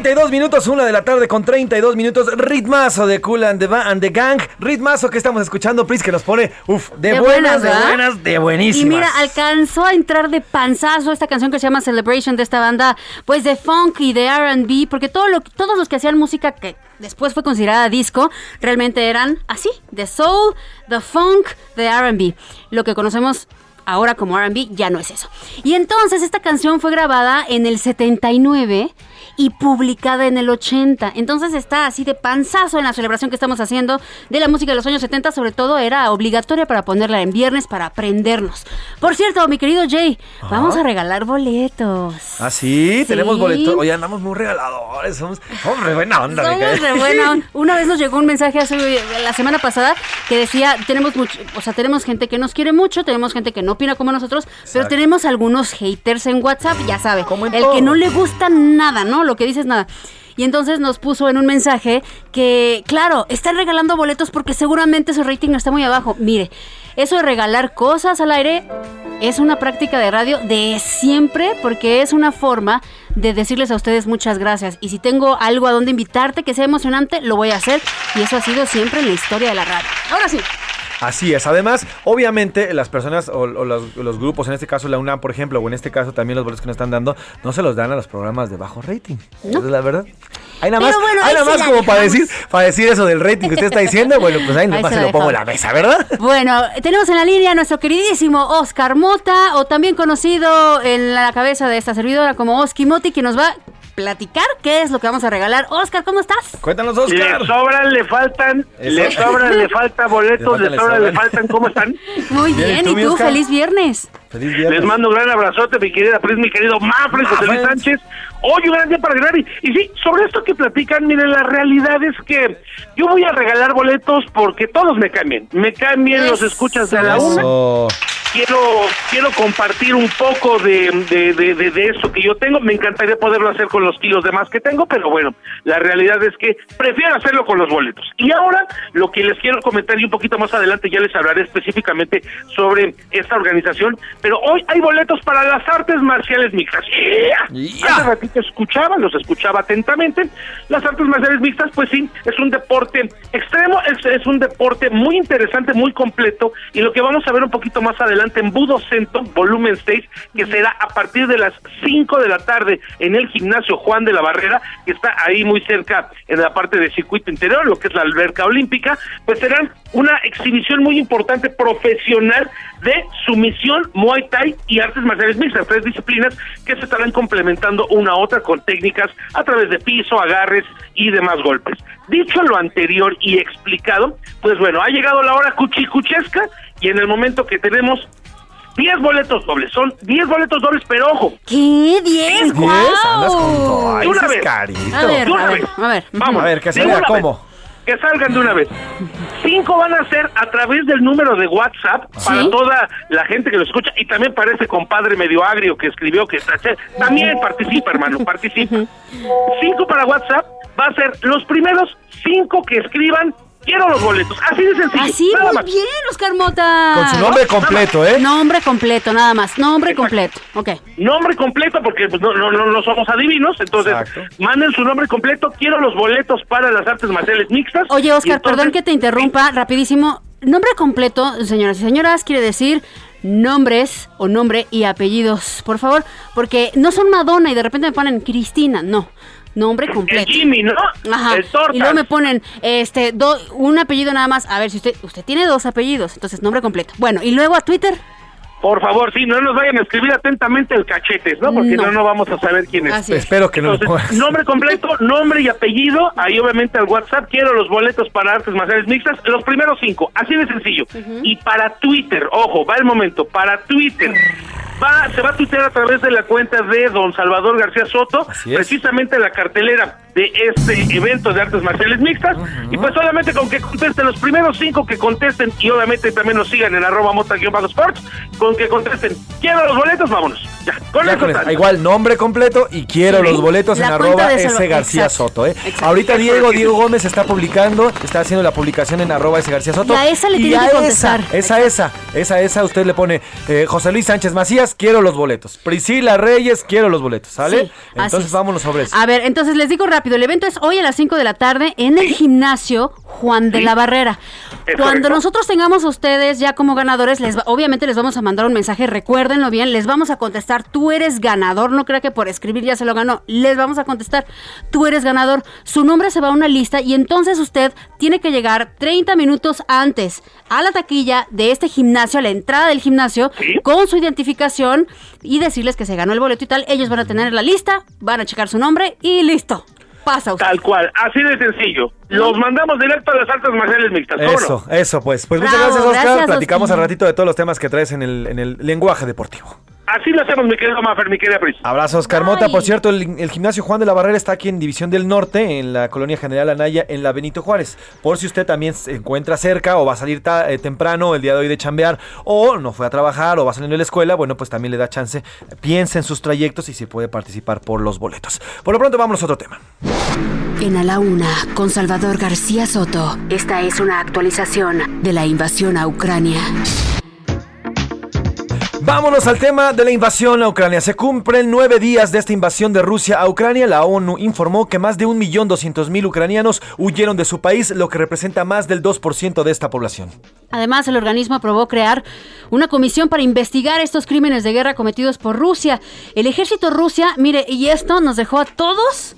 32 minutos, una de la tarde con 32 minutos, ritmazo de Cool and the, Ba- and the Gang, ritmazo que estamos escuchando, Pris, que nos pone, uff, de, buenas, de buenas, de buenísimas. Y mira, alcanzó a entrar de panzazo esta canción que se llama Celebration de esta banda, pues de funk y de R&B, porque todo lo, todos los que hacían música que después fue considerada disco, realmente eran así, de soul, de funk, de R&B. Lo que conocemos ahora como R&B ya no es eso. Y entonces esta canción fue grabada en el 79 y publicada en el 80. Entonces está así de panzazo en la celebración que estamos haciendo de la música de los años 70, sobre todo era obligatoria para ponerla en viernes para aprendernos. Por cierto, mi querido Jay, vamos a regalar boletos. Ah, sí, Sí. tenemos boletos. Oye, andamos muy regaladores. Somos, somos re buena onda. Somos re buena. Una vez nos llegó un mensaje hace la semana pasada que decía, tenemos mucho, o sea, tenemos gente que nos quiere mucho, tenemos gente que no opina como nosotros, pero tenemos algunos haters en WhatsApp, ya sabe, el todo. que no le gusta nada, ¿no? Lo que dices nada. Y entonces nos puso en un mensaje que, claro, están regalando boletos porque seguramente su rating está muy abajo. Mire, eso de regalar cosas al aire es una práctica de radio de siempre porque es una forma de decirles a ustedes muchas gracias. Y si tengo algo a donde invitarte que sea emocionante, lo voy a hacer. Y eso ha sido siempre en la historia de la radio. Ahora sí. Así es. Además, obviamente, las personas o, o los, los grupos, en este caso la UNAM, por ejemplo, o en este caso también los boletos que nos están dando, no se los dan a los programas de bajo rating. Esa es la verdad. Hay nada más, bueno, hay nada más como para decir, para decir eso del rating que usted está diciendo. Bueno, pues ahí Ahí nomás se lo pongo en la mesa, ¿verdad? Bueno, tenemos en la línea a nuestro queridísimo Oscar Mota, o también conocido en la cabeza de esta servidora como Oski Moti, que nos va platicar qué es lo que vamos a regalar. Oscar, ¿cómo estás? Cuéntanos, Le sobran, le faltan, Eso. le sobran, le falta boletos, Le sobran, le faltan. ¿Cómo están? Muy Bien, bien, ¿y tú, ¿y mi tú? Oscar? Feliz viernes. Feliz viernes. Les mando un gran abrazote, mi querida Pris, mi querido Mafre, José Luis Sánchez. Hoy un gran día para ganar. Y, y sí, sobre esto que platican, miren, la realidad es que yo voy a regalar boletos porque todos me cambien. Me cambien los escuchas de la una. Quiero quiero compartir un poco de, de, de, de- de eso que yo tengo. Me encantaría poderlo hacer con los kilos de más que tengo, pero bueno, la realidad es que prefiero hacerlo con los boletos. Y ahora, lo que les quiero comentar y un poquito más adelante ya les hablaré específicamente sobre esta organización, pero hoy hay boletos para las artes marciales mixtas. ¡Yeah! Hace ratito escuchaba, los escuchaba atentamente. Las artes marciales mixtas, pues sí, es un deporte extremo, es, es un deporte muy interesante, muy completo, y lo que vamos a ver un poquito más adelante en Budo Centro, volumen 6, que será a partir de las 5 de la tarde en el gimnasio Juan de la Barrera, que está ahí muy cerca en la parte de circuito interior, lo que es la alberca olímpica, pues será una exhibición muy importante profesional de sumisión, Muay Thai y artes marciales mixtas, tres disciplinas que se estarán complementando una a otra con técnicas a través de piso, agarres y demás golpes. Dicho lo anterior y explicado, pues bueno, ha llegado la hora cuchicuchesca y en el momento que tenemos 10 boletos dobles, son 10 boletos dobles, pero ojo. ¿Qué? ¿10? ¿Diez? Andas con todo. Ay, De una vez. carito. A ver, De una a ver, vez. a ver. Vamos. A ver, que salga cómo. vez. Que salgan de una vez. Cinco van a ser a través del número de WhatsApp para toda la gente que lo escucha y también para ese compadre medio agrio que escribió que también participa, hermano, participa. Cinco para WhatsApp va a ser los primeros cinco que escriban quiero los boletos. Así de sencillo. Así, nada muy más. bien, Oscar Mota. Con su nombre completo, ¿eh? Nombre completo, nada más. Nombre completo. Ok. Nombre completo, porque pues, no, no, no, somos adivinos, entonces manden su nombre completo, quiero los boletos para las artes marciales mixtas. Oye, Oscar, entonces- perdón que te interrumpa, rapidísimo. Nombre completo, señoras y señoras, quiere decir nombres o nombre y apellidos, por favor, porque no son Madonna y de repente me ponen Cristina, no. Nombre completo. El Jimmy, ¿no? Ajá. El Tortas. Y luego me ponen este do- un apellido nada más. A ver si usted usted tiene dos apellidos, entonces nombre completo. Bueno, y luego a Twitter. Por favor, sí, no nos vayan a escribir atentamente el cachetes, ¿no? Porque No. no, no vamos a saber quién es. Así es. Espero que no Entonces, nombre completo, nombre y apellido, ahí obviamente al WhatsApp, quiero los boletos para artes marciales mixtas, los primeros cinco, así de sencillo. Y para Twitter, ojo, va el momento, para Twitter, va, se va a tuitear a través de la cuenta de don Salvador García Soto, precisamente la cartelera de este evento de artes marciales mixtas, y pues solamente con que contesten los primeros cinco que contesten, y obviamente también nos sigan en arroba mota-sports, con que contesten, quiero los boletos, vámonos. Ya, con Ya eso con eso. está. Igual nombre completo y quiero Sí. los boletos La en arroba S García Exacto. Soto. ¿eh? Exacto. Ahorita Diego. Diego Gómez está publicando, está haciendo la publicación en arroba S García Soto. Y a esa le tiene que contestar. Esa, esa, esa, esa, esa, usted le pone eh, José Luis Sánchez Macías, quiero los boletos. Priscila Reyes, quiero los boletos, ¿sale? Sí, así Entonces es. vámonos sobre eso. A ver, entonces les digo rápido, el evento es hoy a las 5 de la tarde en el gimnasio Juan de la Barrera. Es Cuando correcto. nosotros tengamos a ustedes ya como ganadores, les va- obviamente les vamos a mandar un mensaje, recuérdenlo bien, les vamos a contestar, tú eres ganador, no crea que por escribir ya se lo ganó, les vamos a contestar, tú eres ganador, su nombre se va a una lista y entonces usted tiene que llegar 30 minutos antes a la taquilla de este gimnasio, a la entrada del gimnasio, con su identificación y decirles que se ganó el boleto y tal, ellos van a tener la lista, van a checar su nombre y listo. Pasa usted. Tal cual, así de sencillo. Los mandamos directo a las artes marciales mixtas. Eso, eso pues. Pues muchas gracias, Oscar. gracias, Platicamos Oscar. al ratito de todos los temas que traes en el, en el lenguaje deportivo. Así lo hacemos, mi querido Mafer, mi querida Pris. Abrazo, Oscar Mota. Por cierto, el, el gimnasio Juan de la Barrera está aquí en División del Norte, en la colonia General Anaya, en la Benito Juárez. Por si usted también se encuentra cerca o va a salir ta- eh, temprano el día de hoy de chambear, o no fue a trabajar o va saliendo de la escuela, bueno, pues también le da chance. Piensa en sus trayectos y si puede participar por los boletos. Por lo pronto, vámonos a otro tema. En A la Una, con Salvador García Soto. Esta es una actualización de la invasión a Ucrania. Vámonos al tema de la invasión a Ucrania. Se cumplen nueve días de esta invasión de Rusia a Ucrania. La ONU informó que más de 1.200.000 ucranianos huyeron de su país, lo que representa más del 2% de esta población. Además, el organismo aprobó crear una comisión para investigar estos crímenes de guerra cometidos por Rusia. El ejército Rusia, mire, y esto nos dejó a todos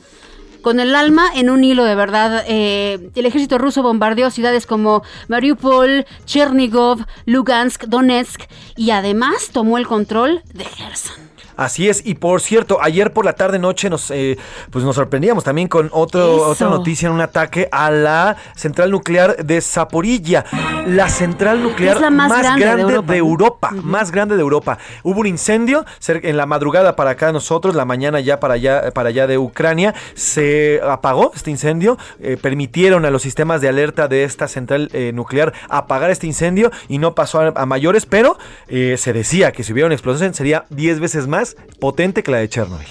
con el alma en un hilo de verdad. Eh, el ejército ruso bombardeó ciudades como Mariupol, Chernigov, Lugansk, Donetsk y además tomó el control de Kherson. Así es, y por cierto, ayer por la tarde noche nos eh, pues nos sorprendíamos también con otro, otra noticia en un ataque a la central nuclear de Zaporilla, la central nuclear la más grande de de Europa, más grande de Europa. Hubo un incendio en la madrugada para acá nosotros, la mañana ya para allá para allá de Ucrania, se apagó este incendio, eh, permitieron a los sistemas de alerta de esta central eh, nuclear apagar este incendio y no pasó a, a mayores, pero eh, se decía que si hubiera una explosión sería 10 veces más potente que la de Chernobyl.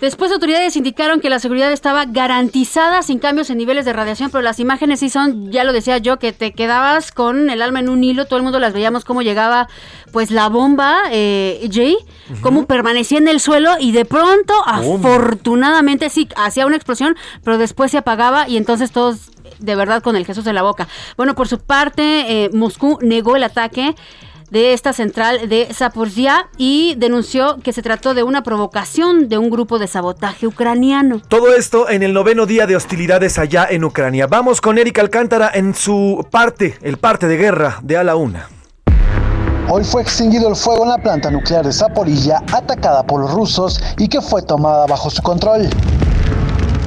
Después autoridades indicaron que la seguridad estaba garantizada sin cambios en niveles de radiación, pero las imágenes sí son, ya lo decía yo, que te quedabas con el alma en un hilo, todo el mundo las veíamos cómo llegaba pues la bomba, eh, Jay, cómo permanecía en el suelo y de pronto, afortunadamente sí, hacía una explosión, pero después se apagaba y entonces todos de verdad con el Jesús en la boca. Bueno, por su parte, eh, Moscú negó el ataque de esta central de Zaporizhia y denunció que se trató de una provocación de un grupo de sabotaje ucraniano. Todo esto en el noveno día de hostilidades allá en Ucrania. Vamos con Erika Alcántara en su parte, el parte de guerra de A la Una. Hoy fue extinguido el fuego en la planta nuclear de Zaporilla, atacada por los rusos y que fue tomada bajo su control.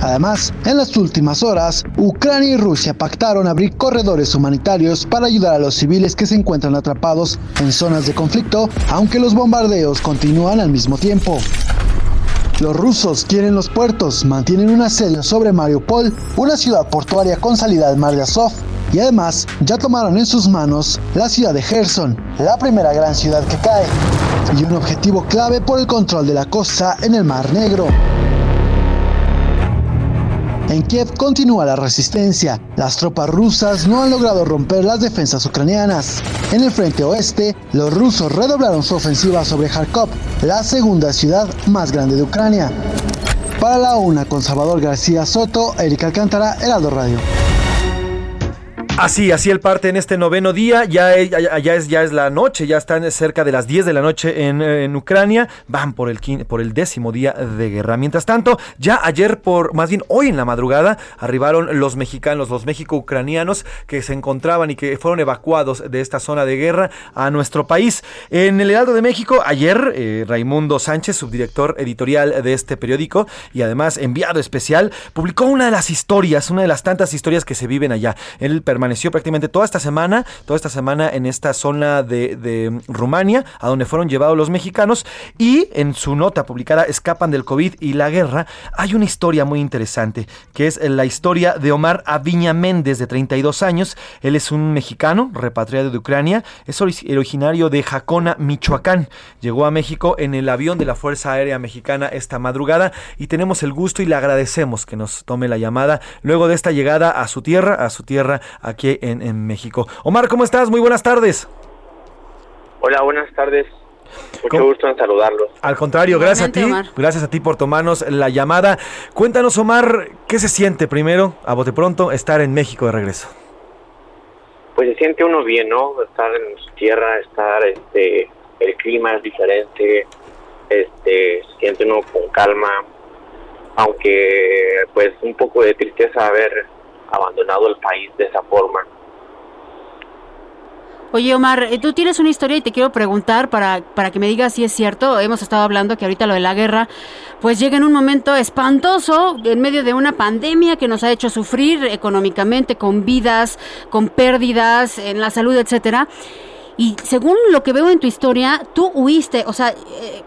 Además, en las últimas horas, Ucrania y Rusia pactaron abrir corredores humanitarios para ayudar a los civiles que se encuentran atrapados en zonas de conflicto, aunque los bombardeos continúan al mismo tiempo. Los rusos quieren los puertos, mantienen un asedio sobre Mariupol, una ciudad portuaria con salida al mar de Azov, y además ya tomaron en sus manos la ciudad de Gerson, la primera gran ciudad que cae, y un objetivo clave por el control de la costa en el Mar Negro. En Kiev continúa la resistencia. Las tropas rusas no han logrado romper las defensas ucranianas. En el frente oeste, los rusos redoblaron su ofensiva sobre Kharkov, la segunda ciudad más grande de Ucrania. Para la una con Salvador García Soto, Erika Alcántara, Heraldo Radio. Así, así el parte en este noveno día, ya, es- ya, ya es, ya es la noche, ya están cerca de las 10 de la noche en, eh, en Ucrania, van por el, quin- por el décimo día de guerra. Mientras tanto, ya ayer, por más bien hoy en la madrugada, arribaron los mexicanos, los mexico-ucranianos que se encontraban y que fueron evacuados de esta zona de guerra a nuestro país. En el Heraldo de México, ayer, eh, Raimundo Sánchez, subdirector editorial de este periódico y además enviado especial, publicó una de las historias, una de las tantas historias que se viven allá. Él permaneció prácticamente toda esta semana, toda esta semana en esta zona de, Rumania, a donde fueron llevados los mexicanos, y en su nota publicada Escapan del COVID y la guerra, hay una historia muy interesante, que es la historia de Omar Aviña Méndez, de 32 años. Él es un mexicano repatriado de Ucrania, es ori- originario de Jacona, Michoacán. Llegó a México en el avión de la Fuerza Aérea Mexicana esta madrugada y tenemos el gusto y le agradecemos que nos tome la llamada luego de esta llegada a su tierra, a su tierra aquí en, en México. Omar, ¿cómo estás? Muy buenas tardes. Hola, buenas tardes. Mucho ¿Cómo? gusto en saludarlos. Al contrario, gracias a ti, Omar. gracias a ti por tomarnos la llamada. Cuéntanos, Omar, ¿qué se siente primero, a bote pronto, estar en México de regreso? Pues se siente uno bien, ¿no? Estar en su tierra, estar, este, el clima es diferente, este, se siente uno con calma, aunque pues un poco de tristeza haber abandonado el país de esa forma. Oye, Omar, eh, tú tienes una historia y te quiero preguntar para, para que me digas si es cierto. Hemos estado hablando que ahorita lo de la guerra, pues llega en un momento espantoso, en medio de una pandemia que nos ha hecho sufrir económicamente, con vidas, con pérdidas en la salud, etcétera. Y según lo que veo en tu historia, tú huiste, o sea, eh,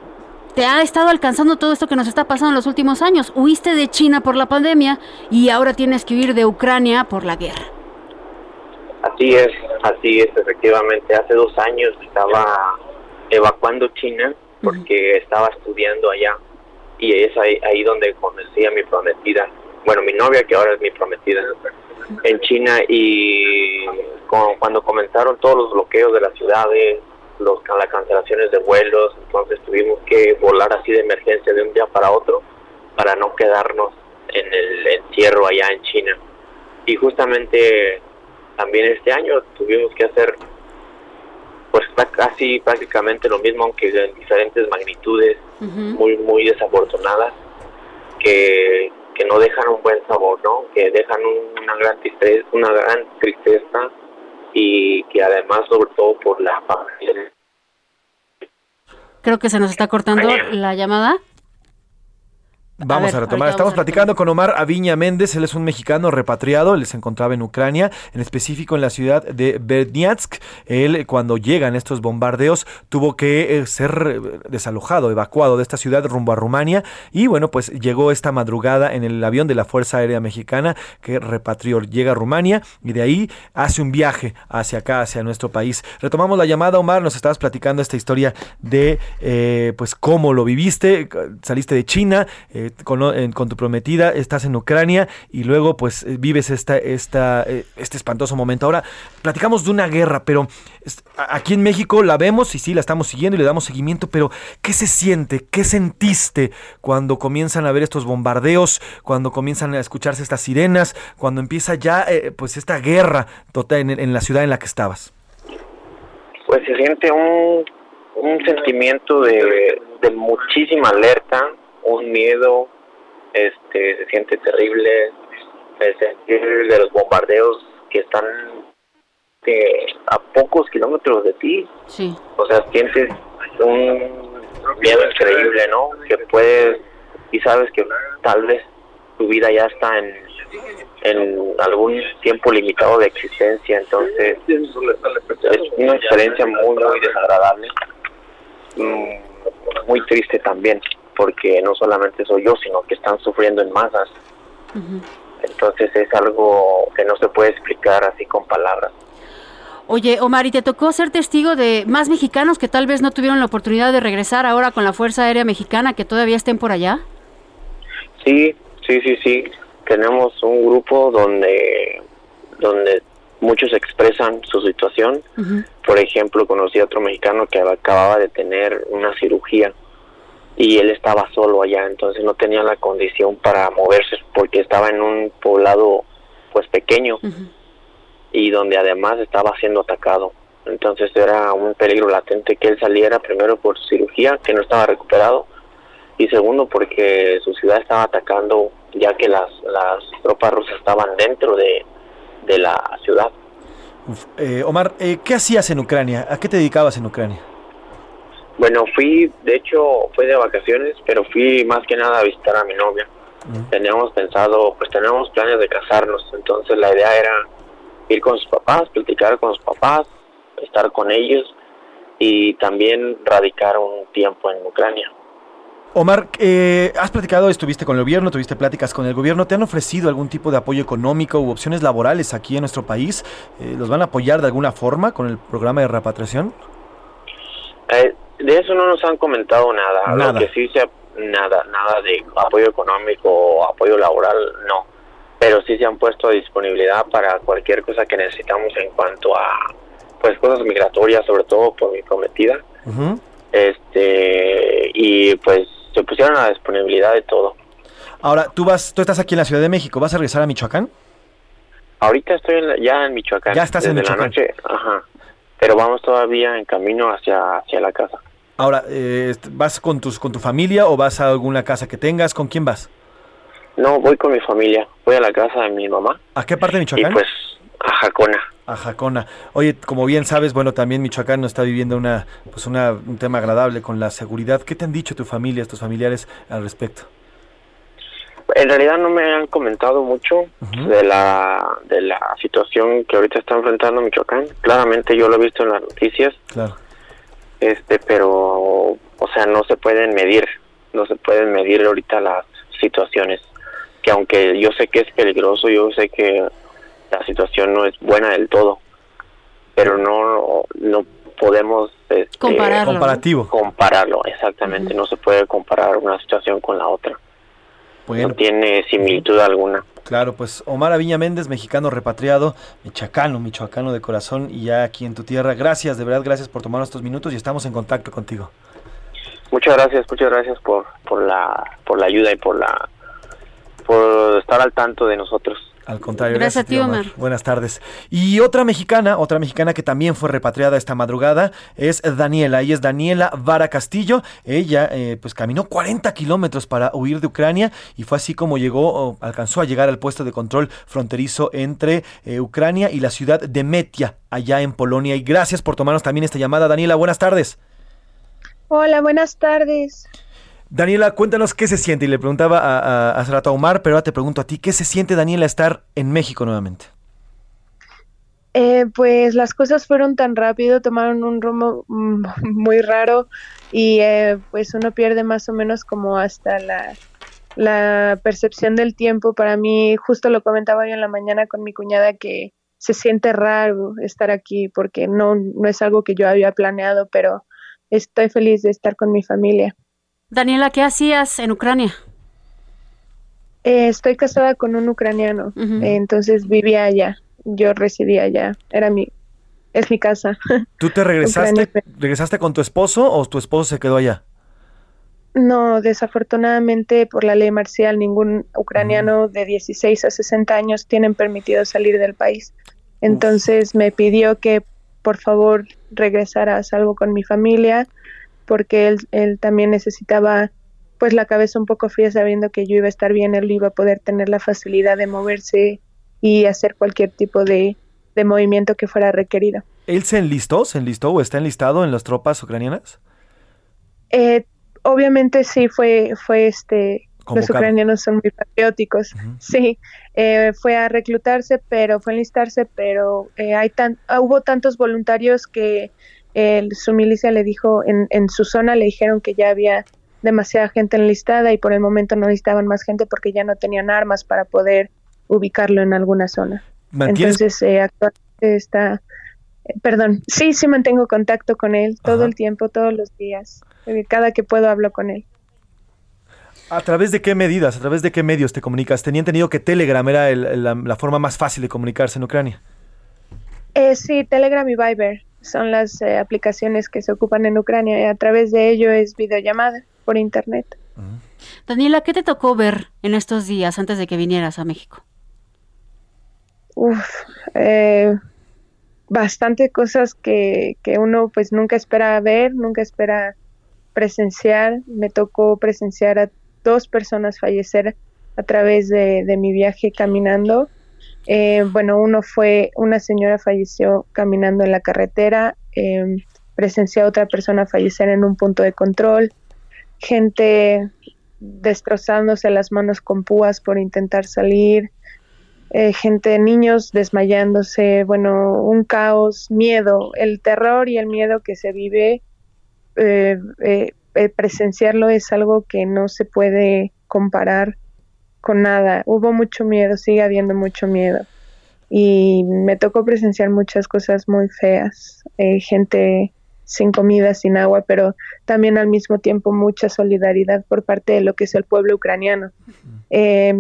te ha estado alcanzando todo esto que nos está pasando en los últimos años. Huiste de China por la pandemia y ahora tienes que huir de Ucrania por la guerra. Así es, así es, efectivamente. Hace dos años estaba evacuando China porque estaba estudiando allá y es ahí, ahí donde conocí a mi prometida, bueno, mi novia que ahora es mi prometida en China y con- cuando comenzaron todos los bloqueos de las ciudades, los, las cancelaciones de vuelos, entonces tuvimos que volar así de emergencia de un día para otro para no quedarnos en el encierro allá en China. Y justamente también este año tuvimos que hacer pues casi prácticamente lo mismo aunque en diferentes magnitudes muy muy desafortunadas que, que no dejan un buen sabor no que dejan un- una gran tristeza una gran tristeza y que además sobre todo por la familia Creo que se nos está cortando la llamada. Vamos a, ver, retomar. Estamos a platicando con Omar Aviña Méndez. Él es un mexicano repatriado. Él se encontraba en Ucrania, en específico en la ciudad de Berdyansk. Él, cuando llegan estos bombardeos, tuvo que eh, ser eh, desalojado, evacuado de esta ciudad rumbo a Rumania. Y bueno, pues llegó esta madrugada en el avión de la Fuerza Aérea Mexicana que repatrió. Llega a Rumania y de ahí hace un viaje hacia acá, hacia nuestro país. Retomamos la llamada, Omar. Nos estabas platicando esta historia de eh, pues cómo lo viviste. Saliste de China. eh, con, con tu prometida, estás en Ucrania y luego pues eh, vives esta, esta, eh, este espantoso momento. Ahora, platicamos de una guerra, pero aquí en México la vemos y sí, la estamos siguiendo y le damos seguimiento, pero ¿qué se siente? ¿Qué sentiste cuando comienzan a ver estos bombardeos, cuando comienzan a escucharse estas sirenas, cuando empieza ya eh, pues esta guerra total en, la ciudad en la que estabas? Pues se siente un, un sentimiento de muchísima alerta, un miedo, este, se siente terrible, el sentir de los bombardeos que están a pocos kilómetros de ti, Sí. o sea, sientes un miedo increíble, ¿no? Que puedes, y sabes que tal vez tu vida ya está en, en algún tiempo limitado de existencia, entonces es una experiencia muy, muy desagradable, mm, muy triste también, porque no solamente soy yo, sino que están sufriendo en masas, entonces es algo que no se puede explicar así con palabras. Oye, Omar, ¿y te tocó ser testigo de más mexicanos que tal vez no tuvieron la oportunidad de regresar ahora con la Fuerza Aérea Mexicana que todavía estén por allá? Sí, sí, sí, sí. Tenemos un grupo donde, donde muchos expresan su situación. Por ejemplo, conocí a otro mexicano que acababa de tener una cirugía y él estaba solo allá, entonces no tenía la condición para moverse porque estaba en un poblado pues pequeño y donde además estaba siendo atacado. Entonces era un peligro latente que él saliera primero por su cirugía, que no estaba recuperado, y segundo porque su ciudad estaba atacando ya que las, las tropas rusas estaban dentro de, de la ciudad. Eh, Omar, eh, ¿qué hacías en Ucrania? ¿A qué te dedicabas en Ucrania? Bueno, fui, de hecho, fui de vacaciones, pero fui más que nada a visitar a mi novia. Teníamos pensado, pues teníamos planes de casarnos, entonces la idea era ir con sus papás, platicar con sus papás, estar con ellos y también radicar un tiempo en Ucrania. Omar, eh, has platicado, estuviste con el gobierno, tuviste pláticas con el gobierno, ¿te han ofrecido algún tipo de apoyo económico u opciones laborales aquí en nuestro país? Eh, ¿Los van a apoyar de alguna forma con el programa de repatriación? Eh, de eso no nos han comentado nada. Nada. Lo que sí se nada, nada de apoyo económico o apoyo laboral, no. Pero sí se han puesto a disponibilidad para cualquier cosa que necesitamos en cuanto a pues cosas migratorias, sobre todo por mi prometida. Este y pues se pusieron a la disponibilidad de todo. Ahora, tú vas, tú estás aquí en la Ciudad de México, ¿vas a regresar a Michoacán? Ahorita estoy en la- ya en Michoacán. Ya estás en desde la Michoacán. noche, ajá. Pero vamos todavía en camino hacia hacia la casa. Ahora, eh, ¿vas con, tus, con tu familia o vas a alguna casa que tengas? ¿Con quién vas? No, voy con mi familia. Voy a la casa de mi mamá. ¿A qué parte de Y Michoacán? pues a Jacona. A Jacona. Oye, como bien sabes, bueno, también Michoacán no está viviendo una, pues una, un tema agradable con la seguridad. ¿Qué te han dicho tu familia, tus familiares al respecto? En realidad no me han comentado mucho de la de la situación que ahorita está enfrentando Michoacán. Claramente yo lo he visto en las noticias, Claro. este, pero o sea, no se pueden medir, no se pueden medir ahorita las situaciones. Que aunque yo sé que es peligroso, yo sé que la situación no es buena del todo, pero no no podemos este, Compararlo. Comparativo. compararlo, exactamente, no se puede comparar una situación con la otra. Bueno, no tiene similitud alguna. claro, pues Omar Aviña Méndez, mexicano repatriado, michoacano, michoacano de corazón y ya aquí en tu tierra. Gracias, de verdad, gracias por tomar estos minutos y estamos en contacto contigo. Muchas gracias, muchas gracias por, por la por la ayuda y por la por estar al tanto de nosotros. Al contrario, Gracias a ti, Omar. Buenas tardes. Y otra mexicana, otra mexicana que también fue repatriada esta madrugada es Daniela. Ella es Daniela Vara Castillo. Ella, eh, pues, caminó 40 kilómetros para huir de Ucrania y fue así como llegó, o alcanzó a llegar al puesto de control fronterizo entre eh, Ucrania y la ciudad de Metia, allá en Polonia. Y gracias por tomarnos también esta llamada, Daniela. Buenas tardes. Hola, buenas tardes. Daniela, cuéntanos qué se siente. Y le preguntaba a, a, a Omar, pero ahora te pregunto a ti, ¿qué se siente, Daniela, estar en México nuevamente? Eh, pues las cosas fueron tan rápido, tomaron un rumbo mm, muy raro y eh, pues uno pierde más o menos como hasta la, la percepción del tiempo. Para mí, justo lo comentaba yo en la mañana con mi cuñada que se siente raro estar aquí porque no, no es algo que yo había planeado, pero estoy feliz de estar con mi familia. Daniela, ¿qué hacías en Ucrania? Eh, estoy casada con un ucraniano, entonces vivía allá, yo residía allá, era mi, es mi casa. ¿Tú te regresaste, regresaste con tu esposo o tu esposo se quedó allá? No, desafortunadamente por la ley marcial ningún ucraniano de 16 a 60 años tienen permitido salir del país. Entonces me pidió que por favor regresara a salvo con mi familia porque él, él también necesitaba pues la cabeza un poco fría sabiendo que yo iba a estar bien, él iba a poder tener la facilidad de moverse y hacer cualquier tipo de, de movimiento que fuera requerido. ¿Él se enlistó? ¿Se enlistó o está enlistado en las tropas ucranianas? Eh, obviamente sí fue, fue este, los ucranianos son muy patrióticos, sí, eh, fue a reclutarse, pero fue a enlistarse, pero eh, hay tan, hubo tantos voluntarios que su milicia le dijo, en, en su zona le dijeron que ya había demasiada gente enlistada y por el momento no necesitaban más gente porque ya no tenían armas para poder ubicarlo en alguna zona. Entonces, eh, actualmente está, eh, perdón, sí, sí mantengo contacto con él todo el tiempo, todos los días. Eh, cada que puedo hablo con él. ¿A través de qué medidas, a través de qué medios te comunicas? Tenía entendido que Telegram era la, la, forma más fácil de comunicarse en Ucrania. Eh, sí, Telegram y Viber son las eh, aplicaciones que se ocupan en Ucrania y a través de ello es videollamada por internet. Daniela, ¿qué te tocó ver en estos días antes de que vinieras a México? Uf, eh, bastante cosas que, que uno pues nunca espera ver, nunca espera presenciar. Me tocó presenciar a dos personas fallecer a través de, de mi viaje caminando eh, bueno, uno fue, una señora falleció caminando en la carretera, eh, presencié a otra persona fallecer en un punto de control, gente destrozándose las manos con púas por intentar salir, eh, gente, niños desmayándose, bueno, un caos, miedo, el terror y el miedo que se vive, eh, presenciarlo es algo que no se puede comparar con nada. Hubo mucho miedo, sigue habiendo mucho miedo. Y me tocó presenciar muchas cosas muy feas, eh, gente sin comida, sin agua, pero también al mismo tiempo mucha solidaridad por parte de lo que es el pueblo ucraniano. Eh,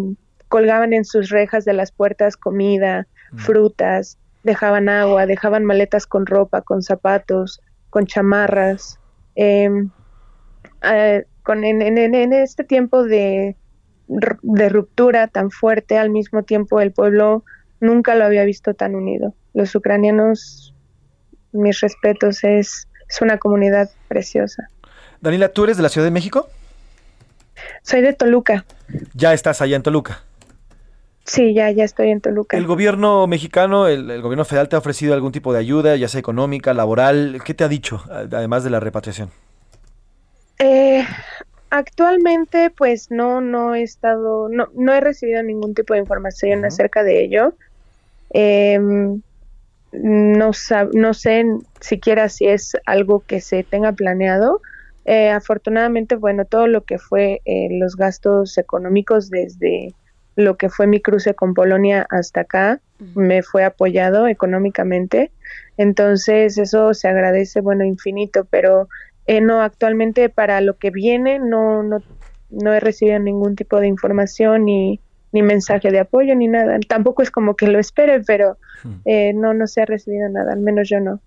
colgaban en sus rejas de las puertas comida, frutas, dejaban agua, dejaban maletas con ropa, con zapatos, con chamarras. Eh, con, en, este tiempo de, de ruptura tan fuerte, al mismo tiempo el pueblo nunca lo había visto tan unido. Los ucranianos, mis respetos, es, es una comunidad preciosa. Daniela, ¿tú eres de la Ciudad de México? Soy de Toluca. ¿Ya estás allá en Toluca? Sí, ya, ya estoy en Toluca. ¿El gobierno mexicano, el, el, gobierno federal te ha ofrecido algún tipo de ayuda, ya sea económica, laboral? ¿Qué te ha dicho, además de la repatriación? Eh, Actualmente, pues no, no he estado, no, no he recibido ningún tipo de información acerca de ello. Em, no, no sé siquiera si es algo que se tenga planeado. Eh, afortunadamente, bueno, todo lo que fue eh, los gastos económicos desde lo que fue mi cruce con Polonia hasta acá me fue apoyado económicamente. Entonces, eso se agradece, bueno, infinito, pero eh, no, actualmente para lo que viene no, no, no he recibido ningún tipo de información ni, ni mensaje de apoyo ni nada. Tampoco es como que lo espere, pero eh, no, no se ha recibido nada, al menos yo no.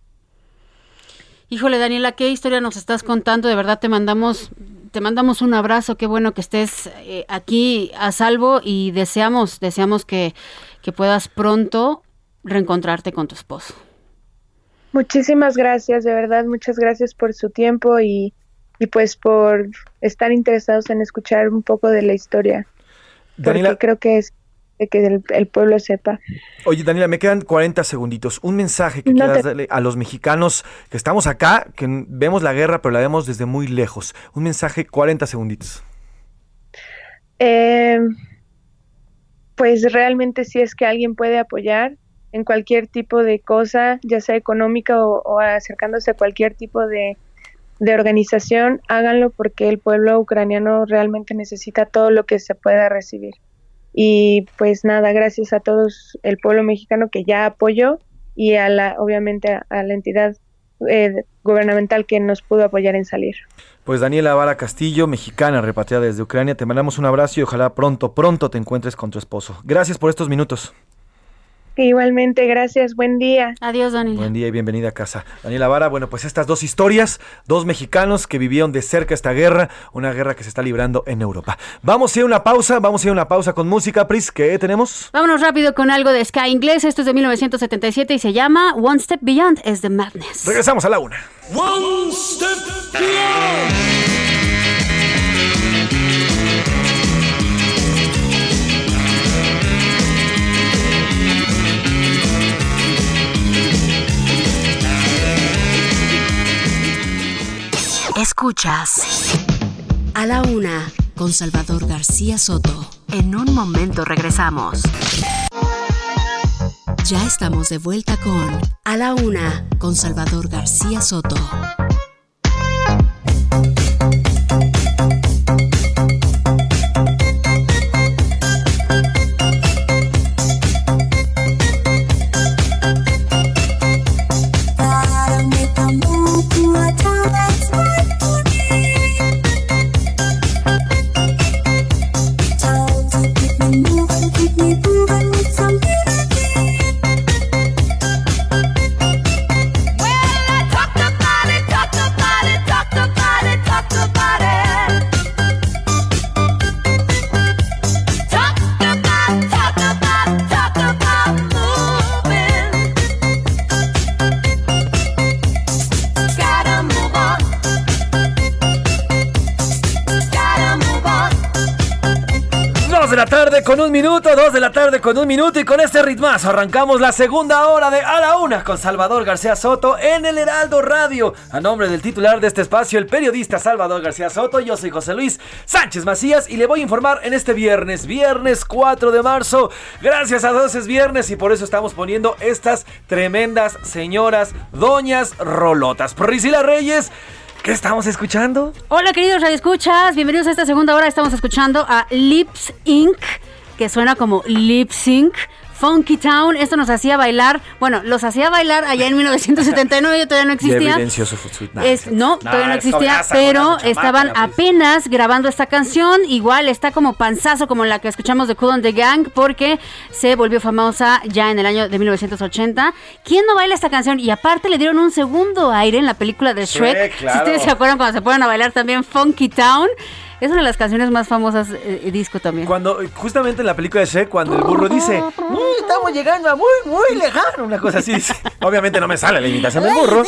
Híjole, Daniela, ¿qué historia nos estás contando? De verdad te mandamos, te mandamos un abrazo, qué bueno que estés eh, aquí a salvo y deseamos, deseamos que, que puedas pronto reencontrarte con tu esposo. Muchísimas gracias, de verdad, muchas gracias por su tiempo y, y pues por estar interesados en escuchar un poco de la historia. Daniela, creo que es de que el, el pueblo sepa. Oye, Daniela, me quedan 40 segunditos. Un mensaje que No quieras te- darle a los mexicanos que estamos acá, que vemos la guerra, pero la vemos desde muy lejos. Un mensaje, 40 segunditos. Eh, pues realmente si es que alguien puede apoyar en cualquier tipo de cosa, ya sea económica o, acercándose a cualquier tipo de, de organización, háganlo porque el pueblo ucraniano realmente necesita todo lo que se pueda recibir. Y pues nada, gracias a todos el pueblo mexicano que ya apoyó y a la, obviamente a, a la entidad eh, gubernamental que nos pudo apoyar en salir. Pues Daniela Vara Castillo, mexicana repatriada desde Ucrania, te mandamos un abrazo y ojalá pronto, pronto te encuentres con tu esposo. Gracias por estos minutos. Igualmente, gracias, buen día. Adiós, Daniela. Buen día y bienvenida a casa. Daniela Vara, bueno, pues estas dos historias, dos mexicanos que vivieron de cerca esta guerra, una guerra que se está librando en Europa. Vamos a ir a una pausa, vamos a ir a una pausa con música, Pris, ¿qué tenemos? Vámonos rápido con algo de Sky inglés. Esto es de 1977 y se llama One Step Beyond is the Madness. Regresamos a la una. One step beyond. Escuchas A la Una con Salvador García Soto. En un momento regresamos. Ya estamos de vuelta con A la Una con Salvador García Soto. Tarde con un minuto y con este ritmazo arrancamos la segunda hora de A la Una con Salvador García Soto en el Heraldo Radio. A nombre del titular de este espacio, el periodista Salvador García Soto, yo soy José Luis Sánchez Macías y le voy a informar en este viernes, viernes 4 de marzo. Gracias a Dios es viernes y por eso estamos poniendo estas tremendas señoras, doñas rolotas. Priscila Reyes, ¿qué estamos escuchando? Hola queridos radioescuchas, bienvenidos a esta segunda hora. Estamos escuchando a Lips Inc., que suena como Lip Sync. Funky Town, esto nos hacía bailar, bueno, los hacía bailar allá en 1979, todavía no existía. Es- no, todavía no existía, pero estaban Pris. apenas grabando esta canción. Igual está como panzazo como la que escuchamos de Cool on the Gang, porque se volvió famosa ya en el año de 1980. ¿Quién no baila esta canción? Y aparte le dieron un segundo aire en la película de Shrek. Shrek, Si ustedes se acuerdan cuando se ponen a bailar también Funky Town. Es una de las canciones más famosas eh, eh, disco también. Cuando, justamente en la película de Shrek, cuando el burro dice, "Mm, estamos llegando a muy, muy lejano, una cosa así dice. Obviamente no me sale la imitación del burro,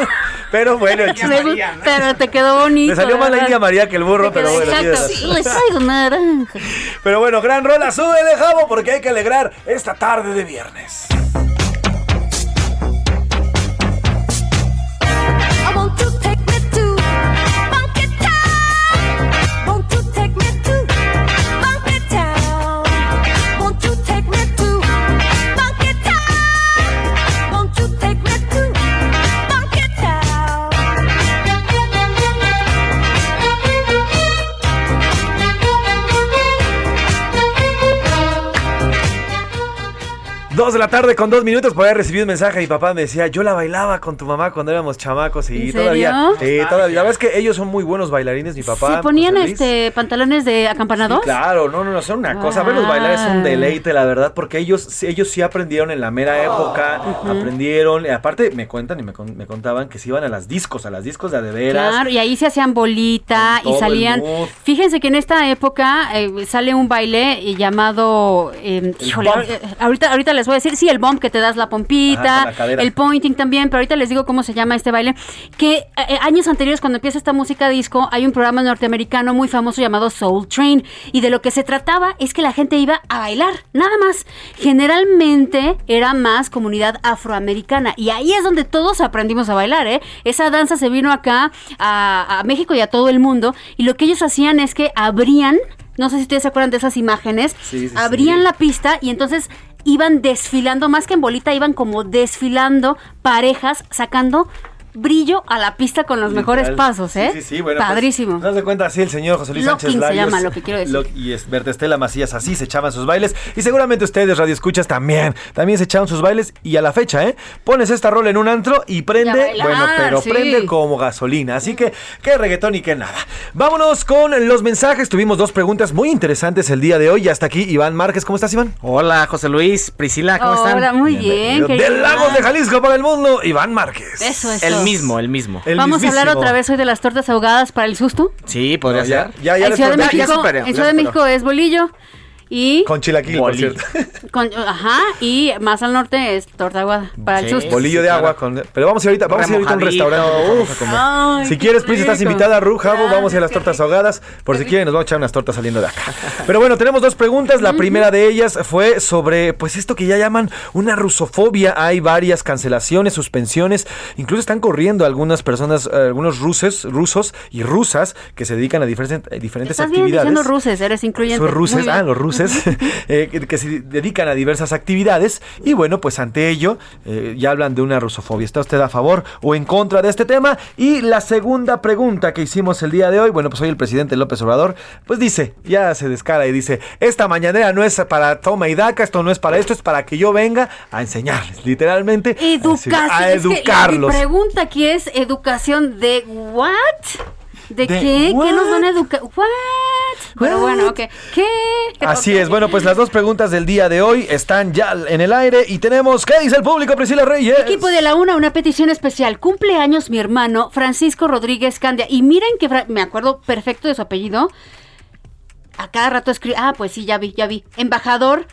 pero bueno, el chiste- Me gu- Pero te quedó bonito. Me salió más la ¿verdad? India María que el burro, pero bueno. Exacto. razón. Les traigo naranja. Pero bueno, gran rola, súbele, Javo, porque hay que alegrar esta tarde de viernes. Dos de la tarde con dos minutos, por ahí recibí un mensaje. Mi papá me decía, yo la bailaba con tu mamá cuando éramos chamacos. Y ¿En todavía, serio? eh, todavía. La verdad es que ellos son muy buenos bailarines, mi papá. ¿Se ponían José Luis. este pantalones de acampanador? Claro, no, no, no, son una cosa. Verlos bailar es un deleite, la verdad, porque ellos, ellos sí aprendieron en la mera época, aprendieron. y aparte, me cuentan y me, con- me contaban que se iban a las discos, a las discos de veras. Claro, y ahí se hacían bolita y salían. Fíjense que en esta época eh, sale un baile eh, llamado. eh, híjole, eh, ahorita, ahorita les voy a voy a decir, sí, el bump que te das la pompita, Ajá, la el pointing también, pero ahorita les digo cómo se llama este baile, que eh, eh, años anteriores cuando empieza esta música disco, hay un programa norteamericano muy famoso llamado Soul Train y de lo que se trataba es que la gente iba a bailar, nada más. Generalmente era más comunidad afroamericana y ahí es donde todos aprendimos a bailar, ¿eh? Esa danza se vino acá a, a México y a todo el mundo y lo que ellos hacían es que abrían, no sé si ustedes se acuerdan de esas imágenes, Sí, sí, sí. abrían la pista y entonces iban desfilando, más que en bolita, iban como desfilando parejas, sacando brillo a la pista con los mejores pasos, ¿eh? Sí, sí, sí, bueno. pues, Padrísimo. no se cuenta así el señor José Luis Locking Sánchez se Larios. llama, lo que quiero decir. Lo- y es Berta Estela Macías así se echaban sus bailes. Y seguramente ustedes, Radio Escuchas, también. También se echaban sus bailes. Y a la fecha, ¿eh? Pones esta rola en un antro y prende. Y a bailar, bueno, pero sí. prende como gasolina. Así que, qué reggaetón y qué nada. Vámonos con los mensajes. Tuvimos dos preguntas muy interesantes el día de hoy. Y hasta aquí, Iván Márquez. ¿Cómo estás, Iván? Hola, José Luis, Priscila, ¿cómo están? Hola, muy bien. Del Lagos de. Jalisco para el mundo, Iván Márquez. Eso es. El mismo, el mismo. El Vamos a hablar otra vez hoy de las tortas ahogadas para el susto. Sí, podría No, ya- ser. ya- ya en les Ciudad de prometí. México, superé, en ya Ciudad de. México es bolillo y Con chilaquil, por cierto. con, ajá, y más al norte es torta aguada para el Sí. susto. Bolillo de agua con. Pero vamos a ir ahorita, vamos a ir ahorita a un restaurante. uf. Ay, si quieres, Pris, estás invitada a vamos a ir a las tortas ahogadas. Por si quieren, nos vamos a echar unas tortas saliendo de acá. Pero bueno, tenemos dos preguntas. La primera de ellas fue sobre, pues esto que ya llaman una rusofobia. Hay varias cancelaciones, suspensiones. Incluso están corriendo algunas personas, algunos rusos, rusos y rusas que se dedican a diferentes, diferentes Estás actividades. diciendo ruses, eres incluyente. Son Muy ruses, ah, los ruses, eh, que, se dedican a diversas actividades y bueno, pues ante ello eh, ya hablan de una rusofobia. ¿Está usted a favor o en contra de este tema? Y la segunda pregunta que hicimos el día de hoy, bueno, pues hoy el presidente López Obrador, pues dice, ya se descara y dice, esta mañanera no es para toma y daca, esto no es para esto, es para que yo venga a enseñarles, literalmente, Educación. a Es que educarlos. mi pregunta aquí es educación de what? ¿De, ¿De qué? what? ¿Qué nos van a educar? ¿What? Pero bueno, ok. ¿Qué? Así es, bueno, pues las dos preguntas del día de hoy están ya en el aire y tenemos, ¿qué dice el público, Priscila Reyes? Equipo de la una, una petición especial. Cumpleaños mi hermano Francisco Rodríguez Candia. Y miren que me acuerdo perfecto de su apellido. A cada rato escribe. Ah, pues sí, ya vi, ya vi. Embajador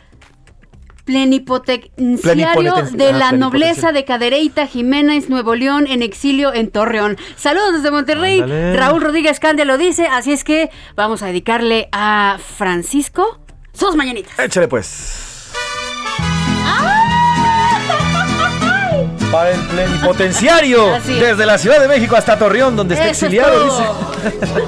plenipotenciario de Ah, la nobleza de Cadereyta Jiménez, Nuevo León, en exilio en Torreón. Saludos desde Monterrey. Ándale. Raúl Rodríguez Candia lo dice. Así es que vamos a dedicarle a Francisco sus mañanitas. Échale pues. Para el plenipotenciario, es. desde la Ciudad de México hasta Torreón, donde está Eso es exiliado, todo. dice.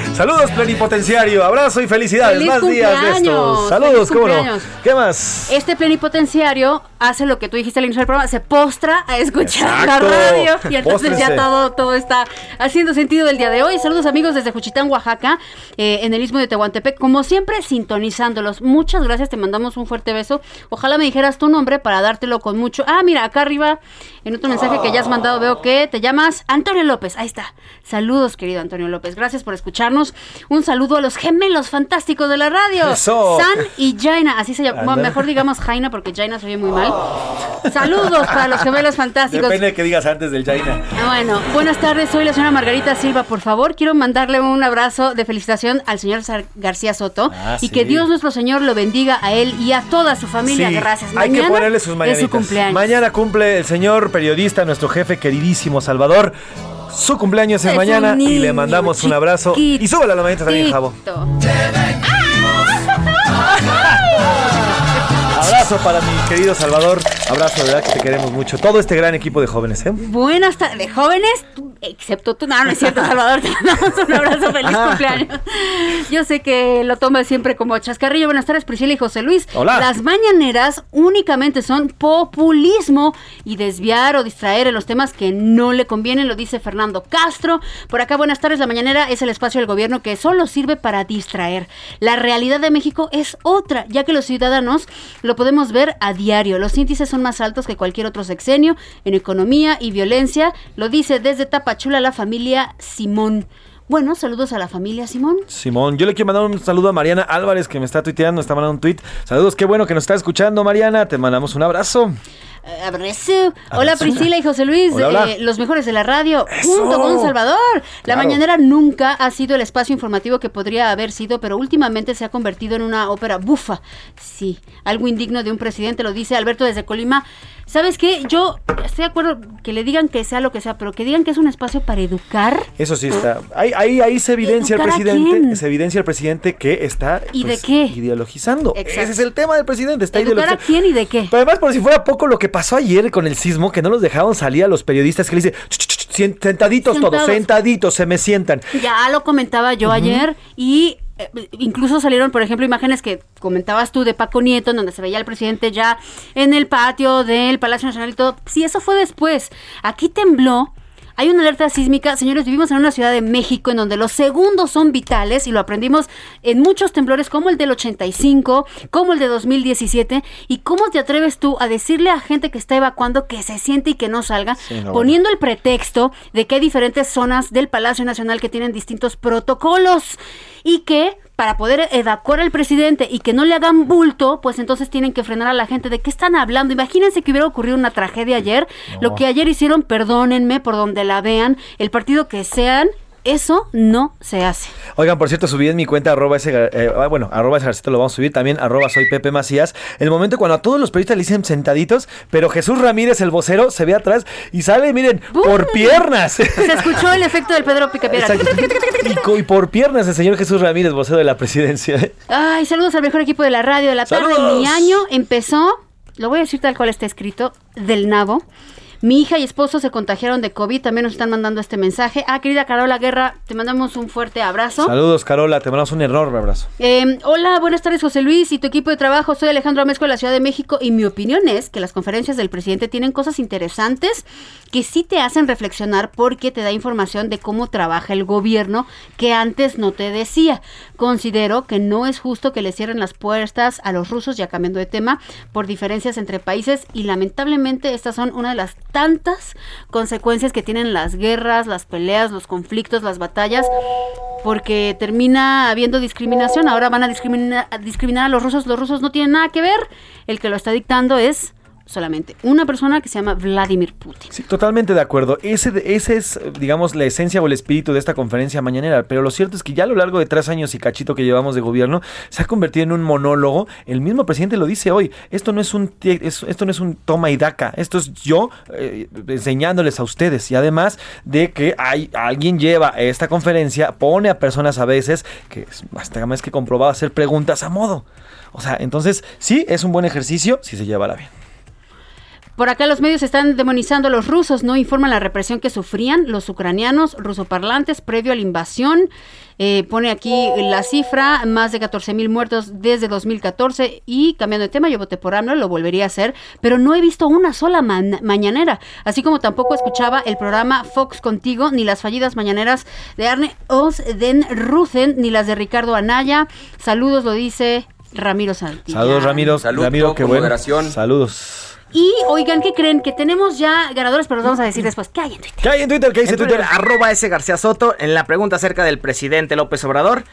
Saludos, plenipotenciario. Abrazo y felicidades. ¡Feliz Más días de estos. Saludos, ¡Feliz cómo no. ¿Qué más? Este plenipotenciario hace lo que tú dijiste al inicio del programa, se postra a escuchar Exacto. la radio y entonces Póstrense. ya todo, todo está haciendo sentido del día de hoy. Saludos amigos desde Juchitán, Oaxaca, eh, en el istmo de Tehuantepec, como siempre sintonizándolos. Muchas gracias, te mandamos un fuerte beso. Ojalá me dijeras tu nombre para dártelo con mucho. Ah, mira, acá arriba, en otro mensaje que ya has mandado, veo que te llamas Antonio López. Ahí está. Saludos, querido Antonio López. Gracias por escucharnos. Un saludo a los gemelos fantásticos de la radio. Eso. San y Jaina, así se llama. Bueno, mejor digamos Jaina porque Jaina se oye muy mal. Saludos para los gemelos fantásticos. Depende de que digas antes del Jaina. Bueno, buenas tardes, soy la señora Margarita Silva, por favor, quiero mandarle un abrazo de felicitación al señor García Soto Ah, y sí. que Dios nuestro Señor lo bendiga a él y a toda su familia. Sí, Gracias. Hay que Mañana ponerle sus es mañanitas. su cumpleaños. Mañana cumple el señor periodista, nuestro jefe queridísimo Salvador. Su cumpleaños es, mañana y le mandamos un abrazo. Y súbale a la mañanita también, Javo. Abrazo para mi querido Salvador. Abrazo, de verdad que te queremos mucho. Todo este gran equipo de jóvenes, ¿eh? Buenas tardes, de jóvenes, excepto tú, no, no es cierto, Salvador, te mandamos un abrazo, feliz cumpleaños. Yo sé que lo tomas siempre como chascarrillo. Buenas tardes, Priscila y José Luis. Hola. Las mañaneras únicamente son populismo y desviar o distraer en los temas que no le convienen, lo dice Fernando Castro. Por acá, buenas tardes, la mañanera es el espacio del gobierno que solo sirve para distraer. La realidad de México es otra, ya que los ciudadanos lo podemos ver a diario. Los índices son más altos que cualquier otro sexenio en economía y violencia. Lo dice desde Tapachula la familia Simón. Bueno, saludos a la familia Simón. Simón, yo le quiero mandar un saludo a Mariana Álvarez que me está tuiteando, está mandando un tweet. Saludos, qué bueno que nos está escuchando, Mariana. Te mandamos un abrazo. eh, abrazo. Hola Priscila y José Luis, Hola, hola. eh, los mejores de la radio, Eso. junto con Salvador. La Claro. mañanera nunca ha sido el espacio informativo que podría haber sido, pero últimamente se ha convertido en una ópera bufa. Sí, algo indigno de un presidente, lo dice Alberto desde Colima. ¿Sabes qué? Yo estoy de acuerdo que le digan que sea lo que sea, pero que digan que es un espacio para educar. Eso sí está. Ahí, ahí, ahí se evidencia el ¿Educar a presidente. Se evidencia el presidente que está ¿Y de pues, qué? ideologizando. Exacto. Ese es el tema del presidente. Está ¿Educar a ideologizando. quién y de qué? Pero además, por si fuera poco lo que pasó ayer con el sismo, que no los dejaron salir a los periodistas, que le dice, "Ch, ch, ch, sien- sentaditos todos, sentaditos, se me sientan. Ya lo comentaba yo ayer y incluso salieron, por ejemplo, imágenes que comentabas tú de Paco Nieto, donde se veía al presidente ya en el patio del Palacio Nacional y todo. Sí, eso fue después. Aquí tembló. Hay una alerta sísmica, señores, vivimos en una ciudad de México en donde los segundos son vitales y lo aprendimos en muchos temblores como el del 85, como el de 2017 y cómo te atreves tú a decirle a gente que está evacuando que se siente y que no salga, Sí, no, poniendo el pretexto de que hay diferentes zonas del Palacio Nacional que tienen distintos protocolos y que para poder evacuar al presidente y que no le hagan bulto, pues entonces tienen que frenar a la gente. ¿De qué están hablando? Imagínense que hubiera ocurrido una tragedia ayer. Lo que ayer hicieron, perdónenme por donde la vean, el partido que sean, eso no se hace. Oigan, por cierto, subí en mi cuenta arroba ese, eh, ah, bueno, arroba ese Garcito lo vamos a subir, también arroba soy Pepe Macías, el momento cuando a todos los periodistas le dicen sentaditos, pero Jesús Ramírez, el vocero, se ve atrás y sale, miren, por piernas. Se escuchó el efecto del Pedro Picapiedra. Y, y por piernas el señor Jesús Ramírez, vocero de la presidencia. Ay, saludos al mejor equipo de la radio de la tarde. ¡Saludos! Mi año empezó, lo voy a decir tal cual está escrito, del nabo. Mi hija y esposo se contagiaron de COVID, también nos están mandando este mensaje. Ah, querida Carola Guerra, te mandamos un fuerte abrazo. Saludos, Carola, te mandamos un enorme abrazo. Eh, hola, buenas tardes José Luis y tu equipo de trabajo. Soy Alejandro Amezco de la Ciudad de México y mi opinión es que las conferencias del presidente tienen cosas interesantes que sí te hacen reflexionar porque te da información de cómo trabaja el gobierno que antes no te decía. Considero que no es justo que le cierren las puertas a los rusos, ya cambiando de tema, por diferencias entre países y lamentablemente estas son una de las tantas consecuencias que tienen las guerras, las peleas, los conflictos, las batallas, porque termina habiendo discriminación. Ahora van a discriminar, a los rusos. Los rusos no tienen nada que ver. El que lo está dictando es solamente una persona que se llama Vladimir Putin. Sí, totalmente de acuerdo. Ese, ese es, digamos, la esencia o el espíritu de esta conferencia mañanera. Pero lo cierto es que ya a lo largo de tres años y cachito que llevamos de gobierno, se ha convertido en un monólogo. El mismo presidente lo dice hoy. Esto no es un, esto no es un toma y daca. Esto es yo eh, enseñándoles a ustedes. Y además de que hay, alguien lleva esta conferencia, pone a personas a veces que hasta más que comprobado hacer preguntas a modo. O sea, entonces sí es un buen ejercicio si se lleva la bien. Por acá los medios están demonizando a los rusos, no informan la represión que sufrían los ucranianos rusoparlantes previo a la invasión. Eh, pone aquí la cifra, más de 14 mil muertos desde 2014 y cambiando de tema, yo voté por AMLO, lo volvería a hacer, pero no he visto una sola mañanera, así como tampoco escuchaba el programa Fox Contigo, ni las fallidas mañaneras de Arne Osden-Ruthen, ni las de Ricardo Anaya. Saludos, lo dice Ramiro Santi. Saludos, Ramiro. Salud, Ramiro, qué bueno. Saludos. Y oigan, ¿qué creen? Que tenemos ya ganadores, pero los vamos a decir después. ¿Qué hay en Twitter? ¿Qué hay en Twitter? ¿Qué dice En Twitter? arroba ese García Soto, en la pregunta acerca del presidente López Obrador,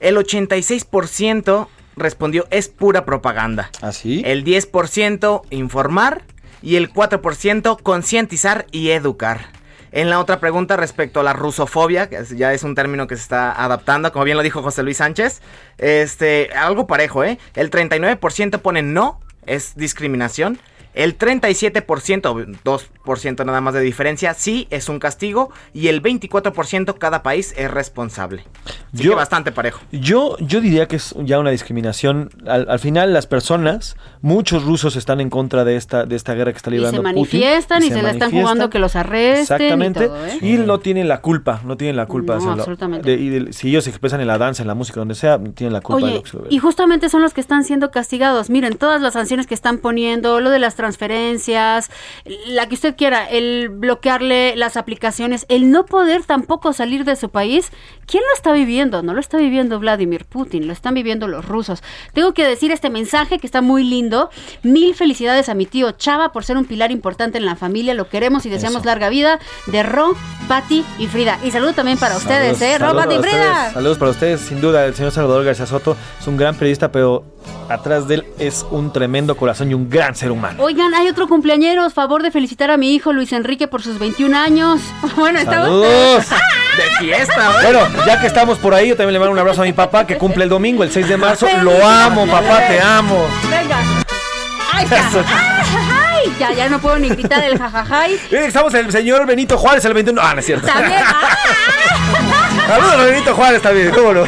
el 86% respondió es pura propaganda. ¿Así? El 10% informar y el 4% concientizar y educar. En la otra pregunta respecto a la rusofobia, que ya es un término que se está adaptando, como bien lo dijo José Luis Sánchez, este, algo parejo, ¿eh? El 39% pone no, es discriminación. El 37%, 2% nada más de diferencia, sí es un castigo. Y el 24% cada país es responsable. Así Yo- que bastante parejo. Yo, yo diría que es ya una discriminación. Al, al final, las personas, muchos rusos están en contra de esta, de esta guerra que está Y librando se Putin, manifiestan y se, le están jugando que los arresten Exactamente. y todo, ¿eh? Y no tienen la culpa, no tienen la culpa. No, de hacerlo. absolutamente. De- y de- si ellos se expresan en la danza, en la música, donde sea, tienen la culpa de Oye, lo que se ve. y justamente son los que están siendo castigados. Miren, todas las sanciones que están poniendo, lo de las transferencias, la que usted quiera, el bloquearle las aplicaciones, el no poder tampoco salir de su país. ¿Quién lo está viviendo? No lo está viviendo Vladimir Putin, lo están viviendo los rusos. Tengo que decir este mensaje que está muy lindo. Mil felicidades a mi tío Chava por ser un pilar importante en la familia. Lo queremos y deseamos Eso. larga vida de Ro, Patti y Frida. Y saludo también para ustedes, Saludos, ¿eh? Ro, Patti y Frida. Saludos para ustedes, sin duda. El señor Salvador García Soto es un gran periodista, pero atrás de él es un tremendo corazón y un gran ser humano. Oigan, hay otro cumpleañero. Favor de felicitar a mi hijo Luis Enrique por sus 21 años. Bueno, estamos. ¡Saludos! De fiesta. Bueno, ya que estamos por ahí, yo también le mando un abrazo a mi papá que cumple el domingo, el 6 de marzo. Lo amo, papá, te amo. Venga. Ay, ya, ya no puedo ni gritar el jajajay. Estamos el señor Benito Juárez, el 21. Ah, no es cierto. También. Saludos a Benito Juárez también, cómo no.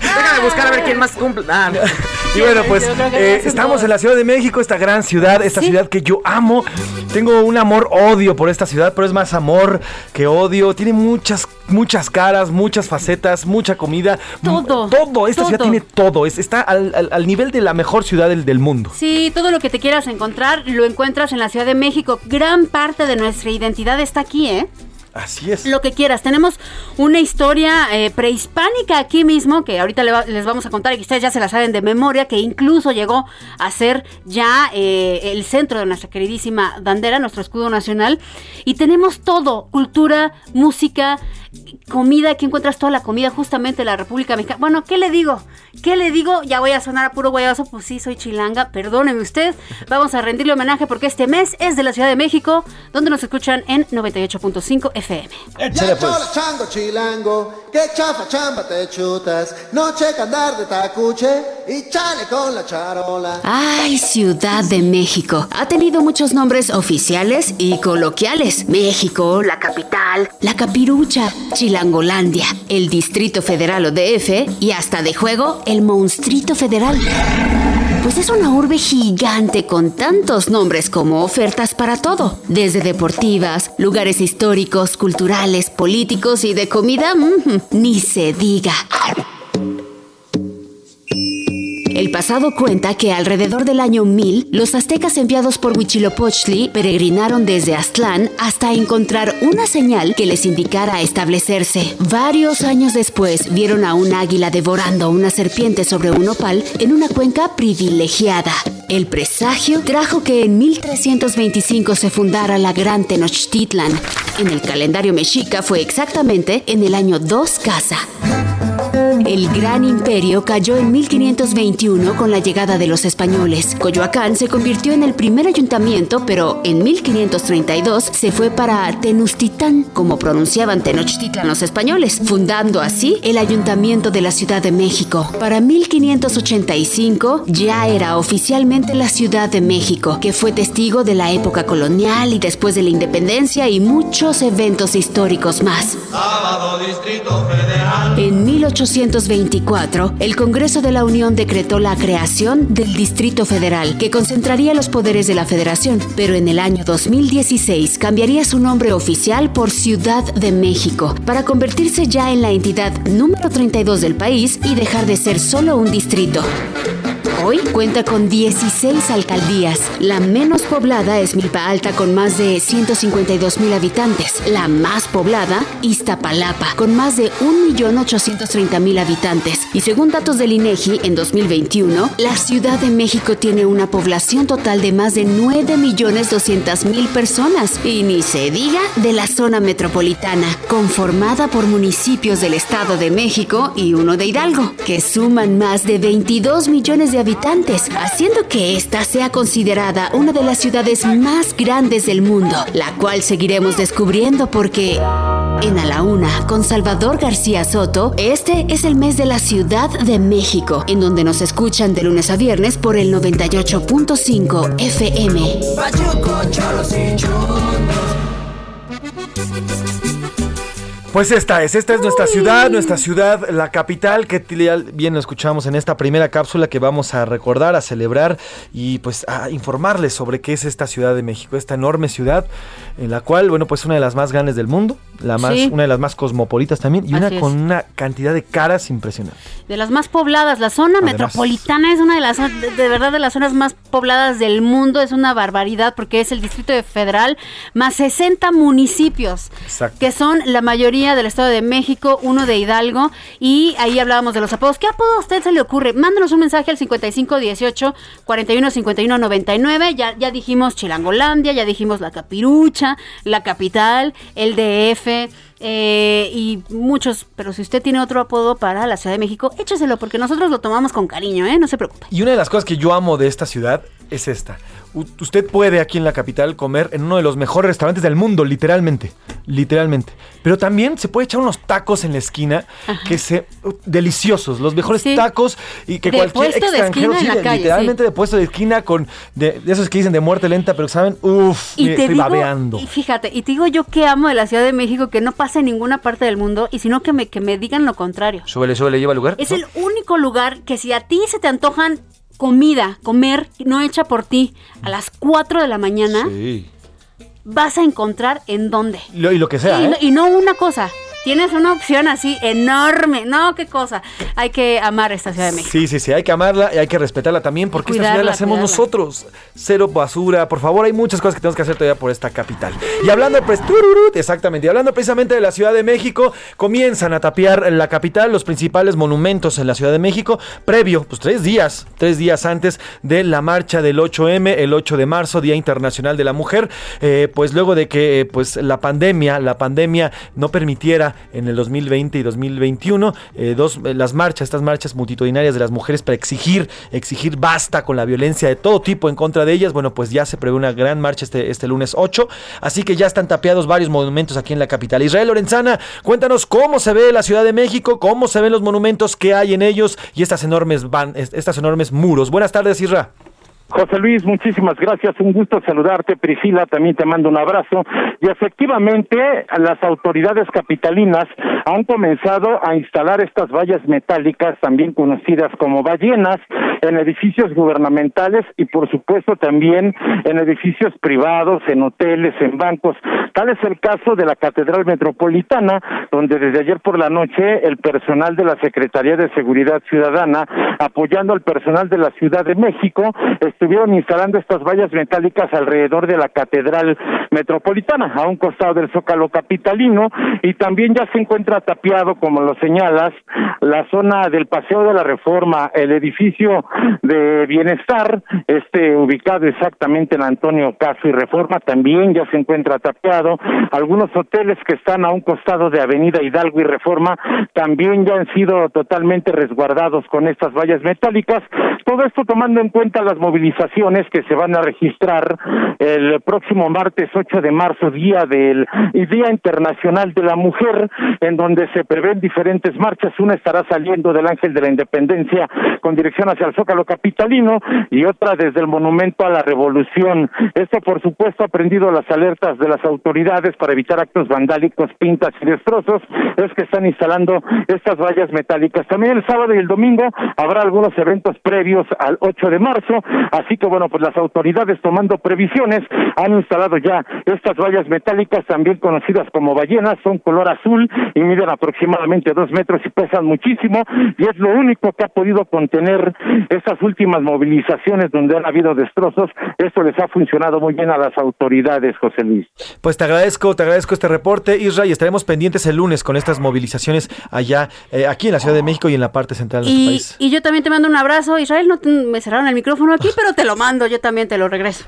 Déjame buscar a ver quién más cumple. Ah, no. Y bueno, pues eh, estamos en la Ciudad de México, esta gran ciudad, esta ciudad que yo amo. Tengo un amor-odio por esta ciudad, pero es más amor que odio. Tiene muchas, muchas caras, muchas facetas, mucha comida. Todo, Todo, esta ciudad tiene todo. Es, está al, al- al nivel de la mejor ciudad del, del mundo. Sí, todo lo que te quieras encontrar lo encuentras en la Ciudad de México. Gran parte de nuestra identidad está aquí, ¿eh? Así es. Lo que quieras. Tenemos una historia eh, prehispánica aquí mismo que ahorita les vamos a contar y que ustedes ya se la saben de memoria, que incluso llegó a ser ya eh, el centro de nuestra queridísima bandera, nuestro escudo nacional. Y tenemos todo, cultura, música, comida. Aquí encuentras toda la comida justamente de la República Mexicana. Bueno, ¿qué le digo? ¿Qué le digo? Ya voy a sonar a puro guayabazo, pues sí, soy chilanga, perdóneme usted. Vamos a rendirle homenaje porque este mes es de la Ciudad de México, donde nos escuchan en 98.5 FM. Échale, pues. chola, chango chilango, que chafa chamba te chutas, noche que andar de tacuche y chale con la charola. Ay, Ciudad de México. Ha tenido muchos nombres oficiales y coloquiales. México, la capital, la capirucha, Chilangolandia, el Distrito Federal o DF y hasta de juego el Monstrito Federal. Pues es una urbe gigante con tantos nombres como ofertas para todo, desde deportivas, lugares históricos, culturales, políticos y de comida, ni se diga. El pasado cuenta que alrededor del año 1000, los aztecas enviados por Huitzilopochtli peregrinaron desde Aztlán hasta encontrar una señal que les indicara establecerse. Varios años después, vieron a un águila devorando una serpiente sobre un opal en una cuenca privilegiada. El presagio trajo que en 1325 se fundara la Gran Tenochtitlan. En el calendario mexica fue exactamente en el año 2 casa. El gran imperio cayó en 1521 con la llegada de los españoles. Coyoacán se convirtió en el primer ayuntamiento, pero en 1532 se fue para Tenochtitlan, como pronunciaban Tenochtitlan los españoles, fundando así el ayuntamiento de la Ciudad de México. Para 1585 ya era oficialmente la Ciudad de México, que fue testigo de la época colonial y después de la independencia y muchos eventos históricos más. Sábado Distrito Federal. En 1824, el Congreso de la Unión decretó la creación del Distrito Federal, que concentraría los poderes de la Federación, pero en el año 2016 cambiaría su nombre oficial por Ciudad de México, para convertirse ya en la entidad número 32 del país y dejar de ser solo un distrito. Hoy cuenta con 16 alcaldías. La menos poblada es Milpa Alta con más de 152 mil habitantes. La más poblada, Iztapalapa, con más de 1.830.000 habitantes. Y según datos del INEGI, en 2021, la Ciudad de México tiene una población total de más de 9.200.000 personas. Y ni se diga de la zona metropolitana, conformada por municipios del Estado de México y uno de Hidalgo, que suman más de 22 millones de habitantes, haciendo que esta sea considerada una de las ciudades más grandes del mundo, la cual seguiremos descubriendo porque en A la Una, con Salvador García Soto, este es el mes de la Ciudad de México, en donde nos escuchan de lunes a viernes por el 98.5 FM. Pues esta es, esta es nuestra ciudad, nuestra ciudad, la capital, que bien lo escuchamos en esta primera cápsula que vamos a recordar, a celebrar y pues a informarles sobre qué es esta Ciudad de México, esta enorme ciudad en la cual, bueno, pues una de las más grandes del mundo, la más, Sí. una de las más cosmopolitas también y una es. con una cantidad de caras impresionante. De las más pobladas, la zona Además. metropolitana es una de las de, de verdad de las zonas más pobladas del mundo, es una barbaridad porque es el Distrito Federal más 60 municipios, Exacto. que son la mayoría del Estado de México, uno de Hidalgo y ahí hablábamos de los apodos. ¿Qué apodo a usted se le ocurre? Mándanos un mensaje al 5518 41 51 99. Ya ya dijimos Chilangolandia, ya dijimos la Capirucha, la capital, el DF, café, eh, y muchos, pero si usted tiene otro apodo para la Ciudad de México, écheselo porque nosotros lo tomamos con cariño, ¿eh? No se preocupe. Y una de las cosas que yo amo de esta ciudad es esta. U- usted puede aquí en la capital comer en uno de los mejores restaurantes del mundo, literalmente. Literalmente. Pero también se puede echar unos tacos en la esquina que se uh, deliciosos, los mejores tacos y que De cualquier de extranjero sí, calle, literalmente de puesto de esquina con de, de esos que dicen de muerte lenta, pero que saben, uff, estoy digo, babeando. y fíjate, y te digo yo que amo de la Ciudad de México que no pasa en ninguna parte del mundo y sino que me, que me digan lo contrario. Súbele, súbele, lleva lugar. Es el único lugar que si a ti se te antojan comida, comer, no hecha por ti, a las 4 de la mañana, Sí. vas a encontrar en dónde. Lo- y lo que sea, y, ¿eh? no, y no una cosa. Tienes una opción así enorme. No, qué cosa. Hay que amar esta Ciudad de México. Sí, sí, sí, hay que amarla y hay que respetarla también porque esta ciudad Cuidarla, la hacemos cuidarla. nosotros. Cero basura, por favor, hay muchas cosas que tenemos que hacer todavía por esta capital. Y hablando tururut, exactamente, y hablando precisamente de la Ciudad de México, comienzan a tapiar la capital, los principales monumentos en la Ciudad de México, previo, pues tres días, tres días antes de la marcha del 8M, el 8 de marzo, Día Internacional de la Mujer, eh, pues luego de que eh, pues la pandemia, la pandemia no permitiera en el 2020 y 2021 eh, dos, eh, las marchas, estas marchas multitudinarias de las mujeres para exigir, exigir basta con la violencia de todo tipo en contra de ellas, bueno, pues ya se prevé una gran marcha este, este lunes 8, así que ya están tapeados varios monumentos aquí en la capital. Israel Lorenzana, cuéntanos cómo se ve la Ciudad de México, cómo se ven los monumentos que hay en ellos y estas enormes van, est- estas enormes muros. Buenas tardes, Isra. José Luis, muchísimas gracias. Un gusto saludarte. Priscila, también te mando un abrazo. Y efectivamente, las autoridades capitalinas han comenzado a instalar estas vallas metálicas, también conocidas como ballenas, en edificios gubernamentales y, por supuesto, también en edificios privados, en hoteles, en bancos. Tal es el caso de la Catedral Metropolitana, donde desde ayer por la noche el personal de la Secretaría de Seguridad Ciudadana, apoyando al personal de la Ciudad de México, estuvieron instalando estas vallas metálicas alrededor de la Catedral Metropolitana, a un costado del Zócalo Capitalino, y también ya se encuentra tapiado, como lo señalas, la zona del Paseo de la Reforma, el edificio de Bienestar, este ubicado exactamente en Antonio Caso y Reforma, también ya se encuentra tapiado. Algunos hoteles que están a un costado de Avenida Hidalgo y Reforma también ya han sido totalmente resguardados con estas vallas metálicas. Todo esto tomando en cuenta las movilizaciones que se van a registrar el próximo martes 8 de marzo, día del Día Internacional de la Mujer, en donde se prevén diferentes marchas. Una estará saliendo del Ángel de la Independencia con dirección hacia el Zócalo Capitalino y otra desde el Monumento a la Revolución. Esto, por supuesto, ha prendido las alertas de las autoridades para evitar actos vandálicos, pintas y destrozos. Es que están instalando estas vallas metálicas. También el sábado y el domingo habrá algunos eventos previos al 8 de marzo. Así que, bueno, pues las autoridades tomando previsiones han instalado ya estas vallas metálicas, también conocidas como ballenas, son color azul y miden aproximadamente dos metros y pesan muchísimo. Y es lo único que ha podido contener estas últimas movilizaciones donde han habido destrozos. Esto les ha funcionado muy bien a las autoridades, José Luis. Pues te agradezco, te agradezco este reporte, Isra, y estaremos pendientes el lunes con estas movilizaciones allá, eh, aquí en la Ciudad de México y en la parte central de nuestro Y, país. y yo también te mando un abrazo. Israel, no te- me cerraron el micrófono aquí, pero te lo mando. Yo también te lo regreso.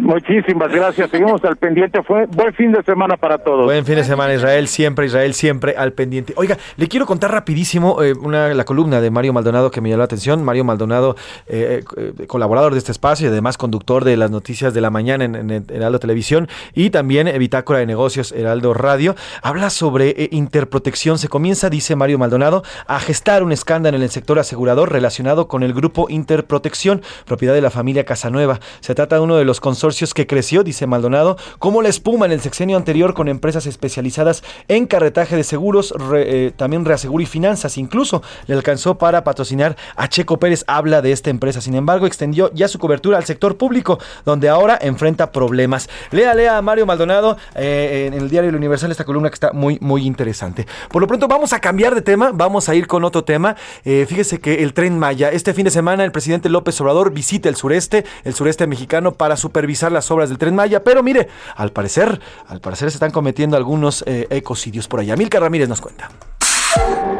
Muchísimas gracias. Seguimos al pendiente. Fue buen fin de semana para todos. Buen fin de semana, Israel, siempre, Israel, siempre al pendiente. Oiga, le quiero contar rapidísimo eh, una, la columna de Mario Maldonado que me llamó la atención. Mario Maldonado, eh, eh, colaborador de este espacio y además conductor de las noticias de la mañana en, en Heraldo Televisión y también eh, Bitácora de Negocios Heraldo Radio, habla sobre interprotección. Se comienza, dice Mario Maldonado, a gestar un escándalo en el sector asegurador relacionado con el grupo Interprotección, propiedad de la familia Casanueva. Se trata de uno de los consorcios que creció, dice Maldonado, como la espuma en el sexenio anterior con empresas especializadas en carretaje de seguros, eh, también reaseguro y finanzas. Incluso le alcanzó para patrocinar a Checo Pérez. Habla de esta empresa. Sin embargo, extendió ya su cobertura al sector público, donde ahora enfrenta problemas. Lea, lea a Mario Maldonado eh, en el diario El Universal esta columna que está muy, muy interesante. Por lo pronto vamos a cambiar de tema, vamos a ir con otro tema. Eh, fíjese que el tren Maya, este fin de semana el presidente López Obrador visita el sureste, el sureste mexicano para supervisar las obras del tren Maya, pero mire, al parecer, al parecer se están cometiendo algunos eh, ecocidios por allá. Milka Ramírez nos cuenta.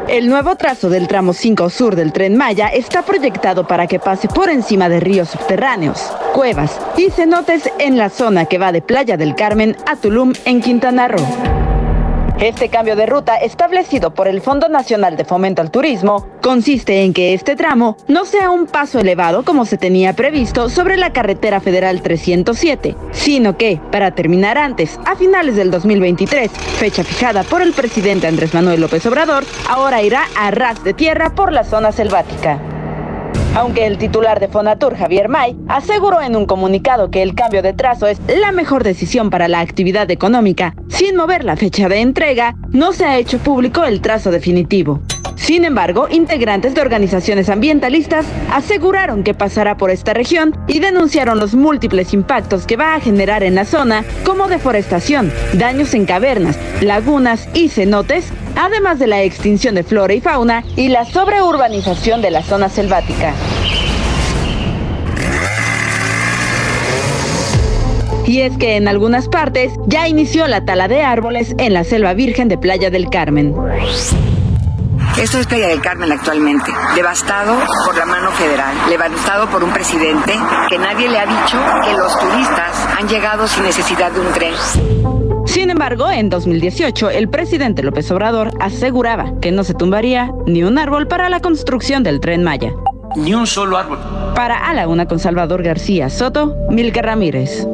El nuevo trazo del tramo 5 sur del tren Maya está proyectado para que pase por encima de ríos subterráneos, cuevas y cenotes en la zona que va de Playa del Carmen a Tulum en Quintana Roo. Este cambio de ruta establecido por el Fondo Nacional de Fomento al Turismo consiste en que este tramo no sea un paso elevado como se tenía previsto sobre la carretera federal 307, sino que, para terminar antes, a finales del 2023, fecha fijada por el presidente Andrés Manuel López Obrador, ahora irá a ras de tierra por la zona selvática. Aunque el titular de Fonatur, Javier May, aseguró en un comunicado que el cambio de trazo es la mejor decisión para la actividad económica, sin mover la fecha de entrega, no se ha hecho público el trazo definitivo. Sin embargo, integrantes de organizaciones ambientalistas aseguraron que pasará por esta región y denunciaron los múltiples impactos que va a generar en la zona, como deforestación, daños en cavernas, lagunas y cenotes, además de la extinción de flora y fauna y la sobreurbanización de la zona selvática. Y es que en algunas partes ya inició la tala de árboles en la selva virgen de Playa del Carmen. Esto es Playa del Carmen actualmente, devastado por la mano federal, levantado por un presidente que nadie le ha dicho que los turistas han llegado sin necesidad de un tren. Sin embargo, en 2018, el presidente López Obrador aseguraba que no se tumbaría ni un árbol para la construcción del tren Maya. Ni un solo árbol. Para A la Una con Salvador García Soto, Milka Ramírez.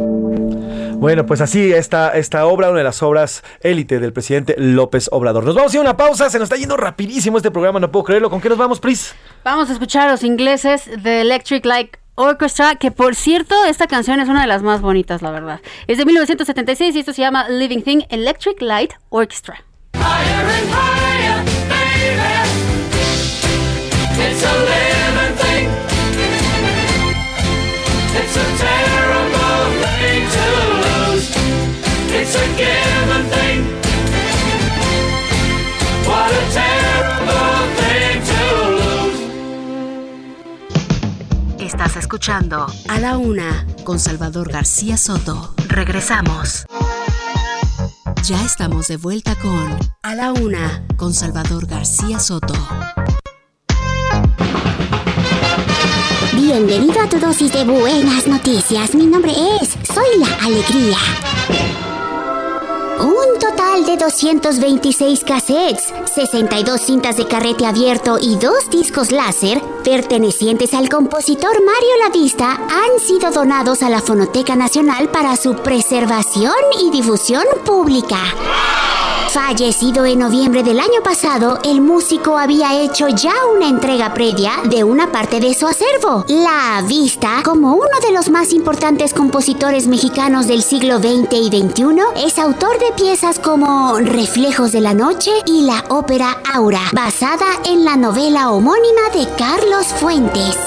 Bueno, pues así esta, esta obra, una de las obras élite del presidente López Obrador. Nos vamos a ir a una pausa, se nos está yendo rapidísimo este programa, no puedo creerlo. ¿Con qué nos vamos, Pris? Vamos a escuchar a los ingleses de Electric Light Orchestra, que por cierto, esta canción es una de las más bonitas, la verdad. Es de 1976 y esto se llama Living Thing Electric Light Orchestra. It's Estás escuchando A la Una con Salvador García Soto. Regresamos. Ya estamos de vuelta con A la Una con Salvador García Soto. Bienvenido a tu dosis de buenas noticias. Mi nombre es Soy la Alegría. Un total de 226 cassettes, 62 cintas de carrete abierto y dos discos láser pertenecientes al compositor Mario Lavista han sido donados a la Fonoteca Nacional para su preservación y difusión pública. Fallecido en noviembre del año pasado, el músico había hecho ya una entrega previa de una parte de su acervo. La vista, como uno de los más importantes compositores mexicanos del siglo XX y XXI, es autor de piezas como Reflejos de la Noche y la ópera Aura, basada en la novela homónima de Carlos Fuentes.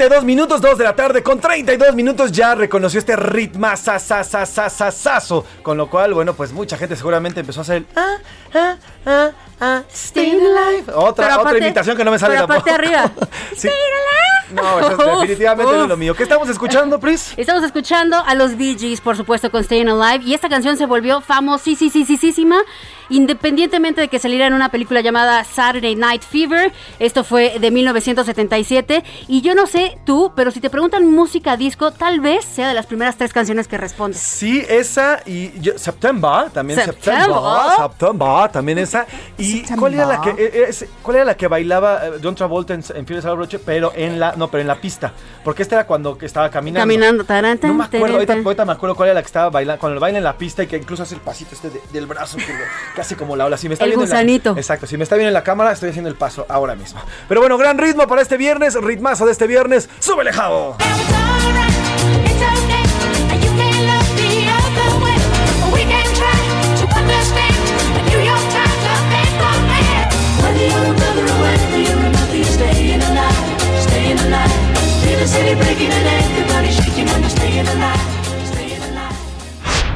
32 minutos, 2 de la tarde con 32 minutos ya reconoció este ritmo sasasasasasazo, con lo cual, bueno, pues mucha gente seguramente empezó a hacer el ah, ah, ah, ah, stay alive. Otra, otra imitación que no me sale pero tampoco. arriba. Sí. No, eso es definitivamente no es lo mío. ¿Qué estamos escuchando, Pris? Estamos escuchando a los Bee Gees, por supuesto, con Staying Alive. Y esta canción se volvió famosísima, independientemente de que saliera en una película llamada Saturday Night Fever. Esto fue de 1977. Y yo no sé tú, pero si te preguntan música disco, tal vez sea de las primeras tres canciones que respondes. Sí, esa y yo- September, también September. September, September, también esa. ¿Y cuál era la que es- cuál era la que bailaba eh, John Travolta en, en Salvador Roche, pero en la no, pero en la pista? Porque esta era cuando que estaba caminando. Caminando. Tarán, No me acuerdo, ahorita, ahorita me acuerdo cuál era la que estaba bailando, cuando baila en la pista y que incluso hace el pasito este de- del brazo, que, que hace como la ola. Si me está El viendo en la- exacto, si me está viendo en la cámara, estoy haciendo el paso ahora mismo. Pero bueno, gran ritmo para este viernes, ritmazo de este viernes. ¡Súbele, Javo!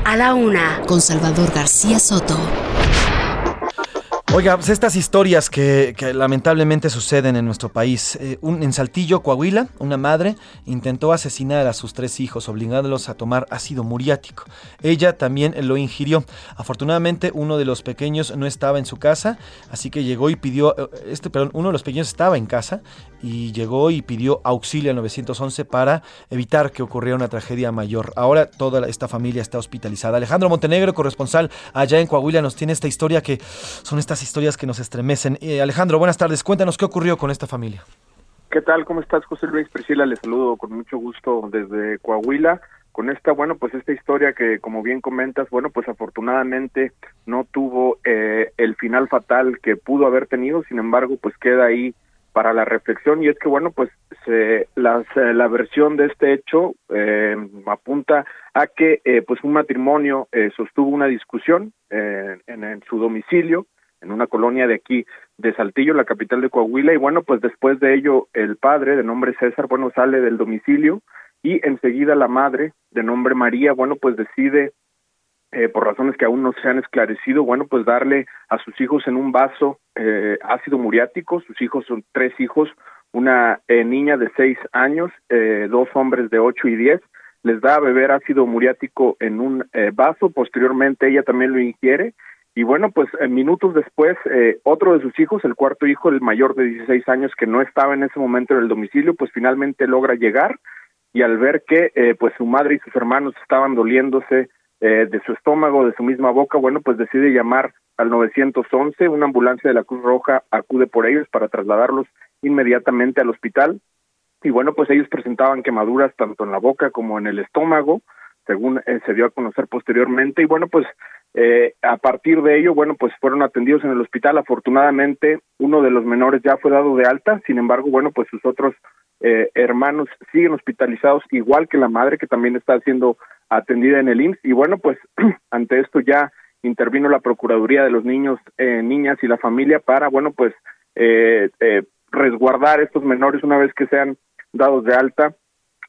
A la una, con Salvador García Soto. Oiga, pues estas historias que, que lamentablemente suceden en nuestro país. Eh, un- en Saltillo, Coahuila, una madre intentó asesinar a sus tres hijos, obligándolos a tomar ácido muriático. Ella también lo ingirió. Afortunadamente, uno de los pequeños no estaba en su casa, así que llegó y pidió, eh, este, perdón, uno de los pequeños estaba en casa y llegó y pidió auxilio al 911 para evitar que ocurriera una tragedia mayor. Ahora toda esta familia está hospitalizada. Alejandro Montenegro, corresponsal allá en Coahuila, nos tiene esta historia que son estas historias que nos estremecen. Eh, Alejandro, buenas tardes. Cuéntanos qué ocurrió con esta familia. ¿Qué tal? ¿Cómo estás, José Luis Priscila? Les saludo con mucho gusto desde Coahuila. Con esta, bueno, pues esta historia que, como bien comentas, bueno, pues afortunadamente no tuvo eh, el final fatal que pudo haber tenido, sin embargo, pues queda ahí para la reflexión y es que, bueno, pues se, las, eh, la versión de este hecho eh, apunta a que, eh, pues un matrimonio eh, sostuvo una discusión eh, en, en su domicilio, en una colonia de aquí de Saltillo, la capital de Coahuila, y bueno, pues después de ello el padre, de nombre César, bueno, sale del domicilio y enseguida la madre, de nombre María, bueno, pues decide, eh, por razones que aún no se han esclarecido, bueno, pues darle a sus hijos en un vaso eh, ácido muriático, sus hijos son tres hijos, una eh, niña de seis años, eh, dos hombres de ocho y diez, les da a beber ácido muriático en un eh, vaso, posteriormente ella también lo ingiere, y bueno, pues eh, minutos después, eh, otro de sus hijos, el cuarto hijo, el mayor de 16 años, que no estaba en ese momento en el domicilio, pues finalmente logra llegar. Y al ver que eh, pues su madre y sus hermanos estaban doliéndose eh, de su estómago, de su misma boca, bueno, pues decide llamar al 911, una ambulancia de la Cruz Roja acude por ellos para trasladarlos inmediatamente al hospital y bueno, pues ellos presentaban quemaduras tanto en la boca como en el estómago, según eh, se dio a conocer posteriormente y bueno, pues eh, a partir de ello, bueno, pues fueron atendidos en el hospital. Afortunadamente, uno de los menores ya fue dado de alta. Sin embargo, bueno, pues sus otros eh, hermanos siguen hospitalizados, igual que la madre, que también está siendo atendida en el IMSS. Y bueno, pues ante esto ya intervino la Procuraduría de los Niños, eh, Niñas y la familia para, bueno, pues eh, eh, resguardar estos menores una vez que sean dados de alta,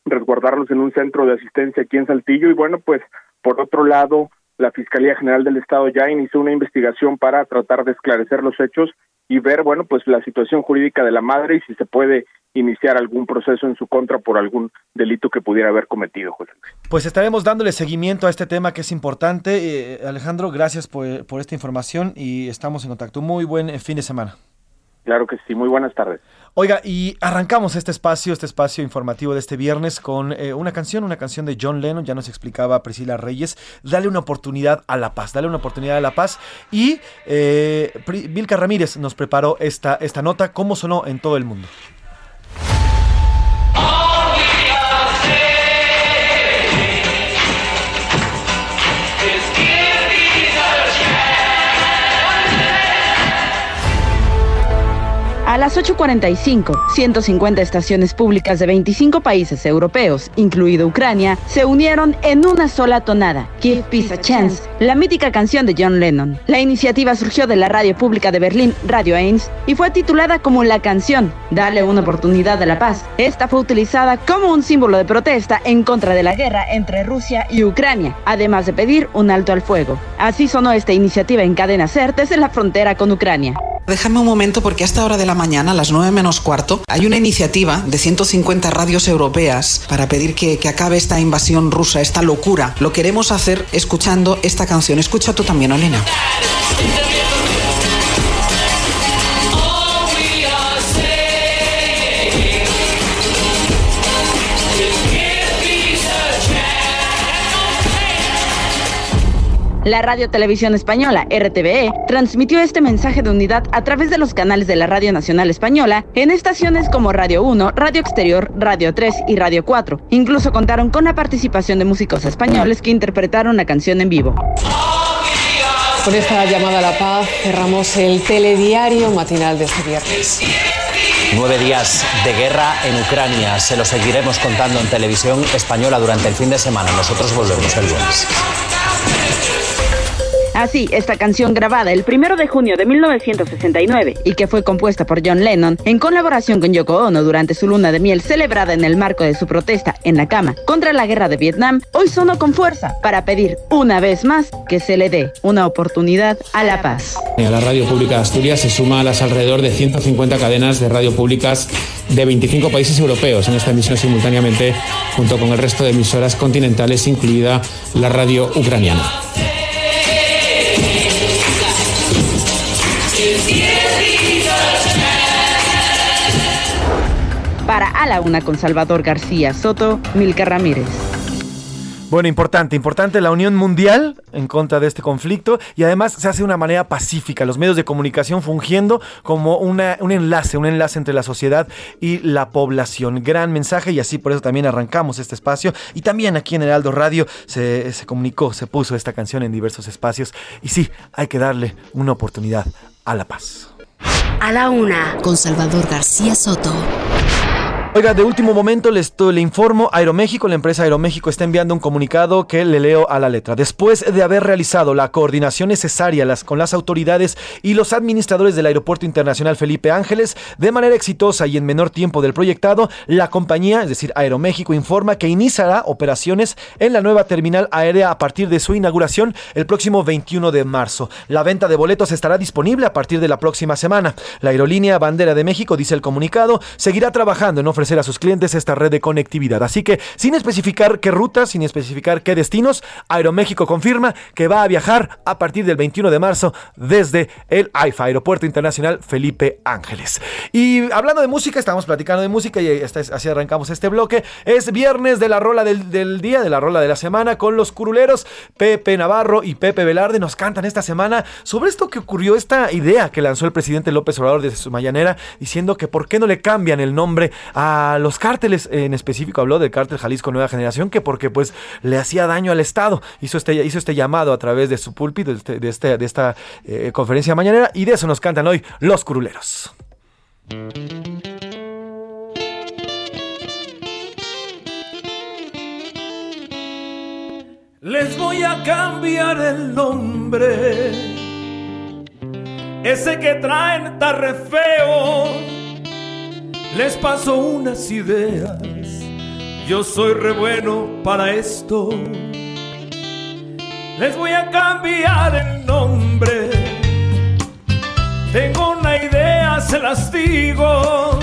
resguardarlos en un centro de asistencia aquí en Saltillo. Y bueno, pues por otro lado, la Fiscalía General del Estado ya inició una investigación para tratar de esclarecer los hechos y ver, bueno, pues la situación jurídica de la madre y si se puede iniciar algún proceso en su contra por algún delito que pudiera haber cometido, José. Pues estaremos dándole seguimiento a este tema que es importante. Eh, Alejandro, gracias por, por esta información y estamos en contacto. Muy buen eh, fin de semana. Claro que sí, muy buenas tardes. Oiga, y arrancamos este espacio, este espacio informativo de este viernes con eh, una canción, una canción de John Lennon, ya nos explicaba Priscila Reyes, dale una oportunidad a la paz, dale una oportunidad a la paz. Y eh, Vilca Ramírez nos preparó esta, esta nota, cómo sonó en todo el mundo. A las 8.45, 150 estaciones públicas de 25 países europeos, incluido Ucrania, se unieron en una sola tonada, Give Peace a Chance, la mítica canción de John Lennon. La iniciativa surgió de la radio pública de Berlín, Radio 1, y fue titulada como la canción Dale una oportunidad a la paz. Esta fue utilizada como un símbolo de protesta en contra de la guerra entre Rusia y Ucrania, además de pedir un alto al fuego. Así sonó esta iniciativa en cadena desde la frontera con Ucrania. Déjame un momento porque a esta hora de la mañana, a las 9 menos cuarto, hay una iniciativa de 150 radios europeas para pedir que, acabe esta invasión rusa, esta locura. Lo queremos hacer escuchando esta canción. Escucha tú también, Olena. La Radio Televisión Española, RTVE, transmitió este mensaje de unidad a través de los canales de la Radio Nacional Española en estaciones como Radio 1, Radio Exterior, Radio 3 y Radio 4. Incluso contaron con la participación de músicos españoles que interpretaron la canción en vivo. Con esta llamada a la paz cerramos el telediario matinal de este viernes. Nueve días de guerra en Ucrania. Se lo seguiremos contando en televisión española durante el fin de semana. Nosotros volvemos el lunes. Así, esta canción grabada el primero de junio de 1969 y que fue compuesta por John Lennon en colaboración con Yoko Ono durante su luna de miel celebrada en el marco de su protesta en la cama contra la guerra de Vietnam, hoy sonó con fuerza para pedir una vez más que se le dé una oportunidad a la paz. La Radio Pública de Asturias se suma a las alrededor de 150 cadenas de radio públicas de 25 países europeos en esta emisión simultáneamente junto con el resto de emisoras continentales, incluida la radio ucraniana. Para A la Una con Salvador García Soto, Milka Ramírez. Bueno, importante, importante la unión mundial en contra de este conflicto y además se hace de una manera pacífica, los medios de comunicación fungiendo como una, un enlace, un enlace entre la sociedad y la población. Gran mensaje y así por eso también arrancamos este espacio y también aquí en Heraldo Radio se, se comunicó, se puso esta canción en diversos espacios y sí, hay que darle una oportunidad a la paz. A la una, con Salvador García Soto. Oiga, de último momento les le informo, Aeroméxico, la empresa Aeroméxico está enviando un comunicado que le leo a la letra. Después de haber realizado la coordinación necesaria con las autoridades y los administradores del Aeropuerto Internacional Felipe Ángeles, de manera exitosa y en menor tiempo del proyectado, la compañía, es decir, Aeroméxico, informa que iniciará operaciones en la nueva terminal aérea a partir de su inauguración el próximo 21 de marzo. La venta de boletos estará disponible a partir de la próxima semana. La aerolínea Bandera de México, dice el comunicado, seguirá trabajando en ofrecer a sus clientes esta red de conectividad. Así que, sin especificar qué rutas, sin especificar qué destinos, Aeroméxico confirma que va a viajar a partir del 21 de marzo desde el AIFA, Aeropuerto Internacional Felipe Ángeles. Y hablando de música, estamos platicando de música y así arrancamos este bloque. Es viernes de la rola del, del día, de la rola de la semana, con los curuleros Pepe Navarro y Pepe Velarde. Nos cantan esta semana sobre esto que ocurrió, esta idea que lanzó el presidente López Obrador desde su mañanera, diciendo que por qué no le cambian el nombre a los cárteles, en específico habló del cártel Jalisco Nueva Generación, que porque pues le hacía daño al Estado. Hizo este, hizo este llamado a través de su púlpito, de, este- de, este- de esta eh, conferencia mañanera, y de eso nos cantan hoy los curuleros. Les voy a cambiar el nombre. Ese que traen está re feo. Les paso unas ideas. Yo soy re bueno para esto. Les voy a cambiar el nombre. Tengo una idea, se las digo.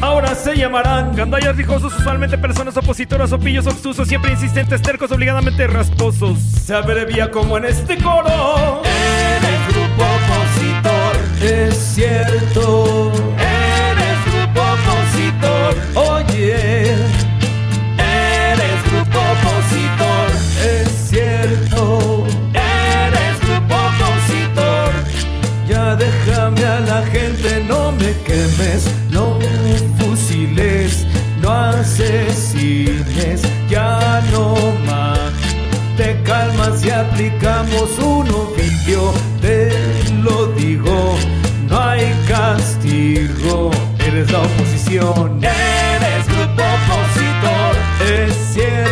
Ahora se llamarán gandallas rijosos, usualmente personas opositoras o pillos obstusos, siempre insistentes, tercos, obligadamente rasposos. Se abrevia como en este coro. Eres grupo opositor, es cierto. Oye. Eres grupo opositor, es cierto. Eres grupo opositor. Ya déjame a la gente, no me quemes, no fusiles, no asesines, ya no más. Te calmas y aplicamos un oficio, te lo digo, no hay castigo, eres la oposición. Eres grupo opositor, es cierto.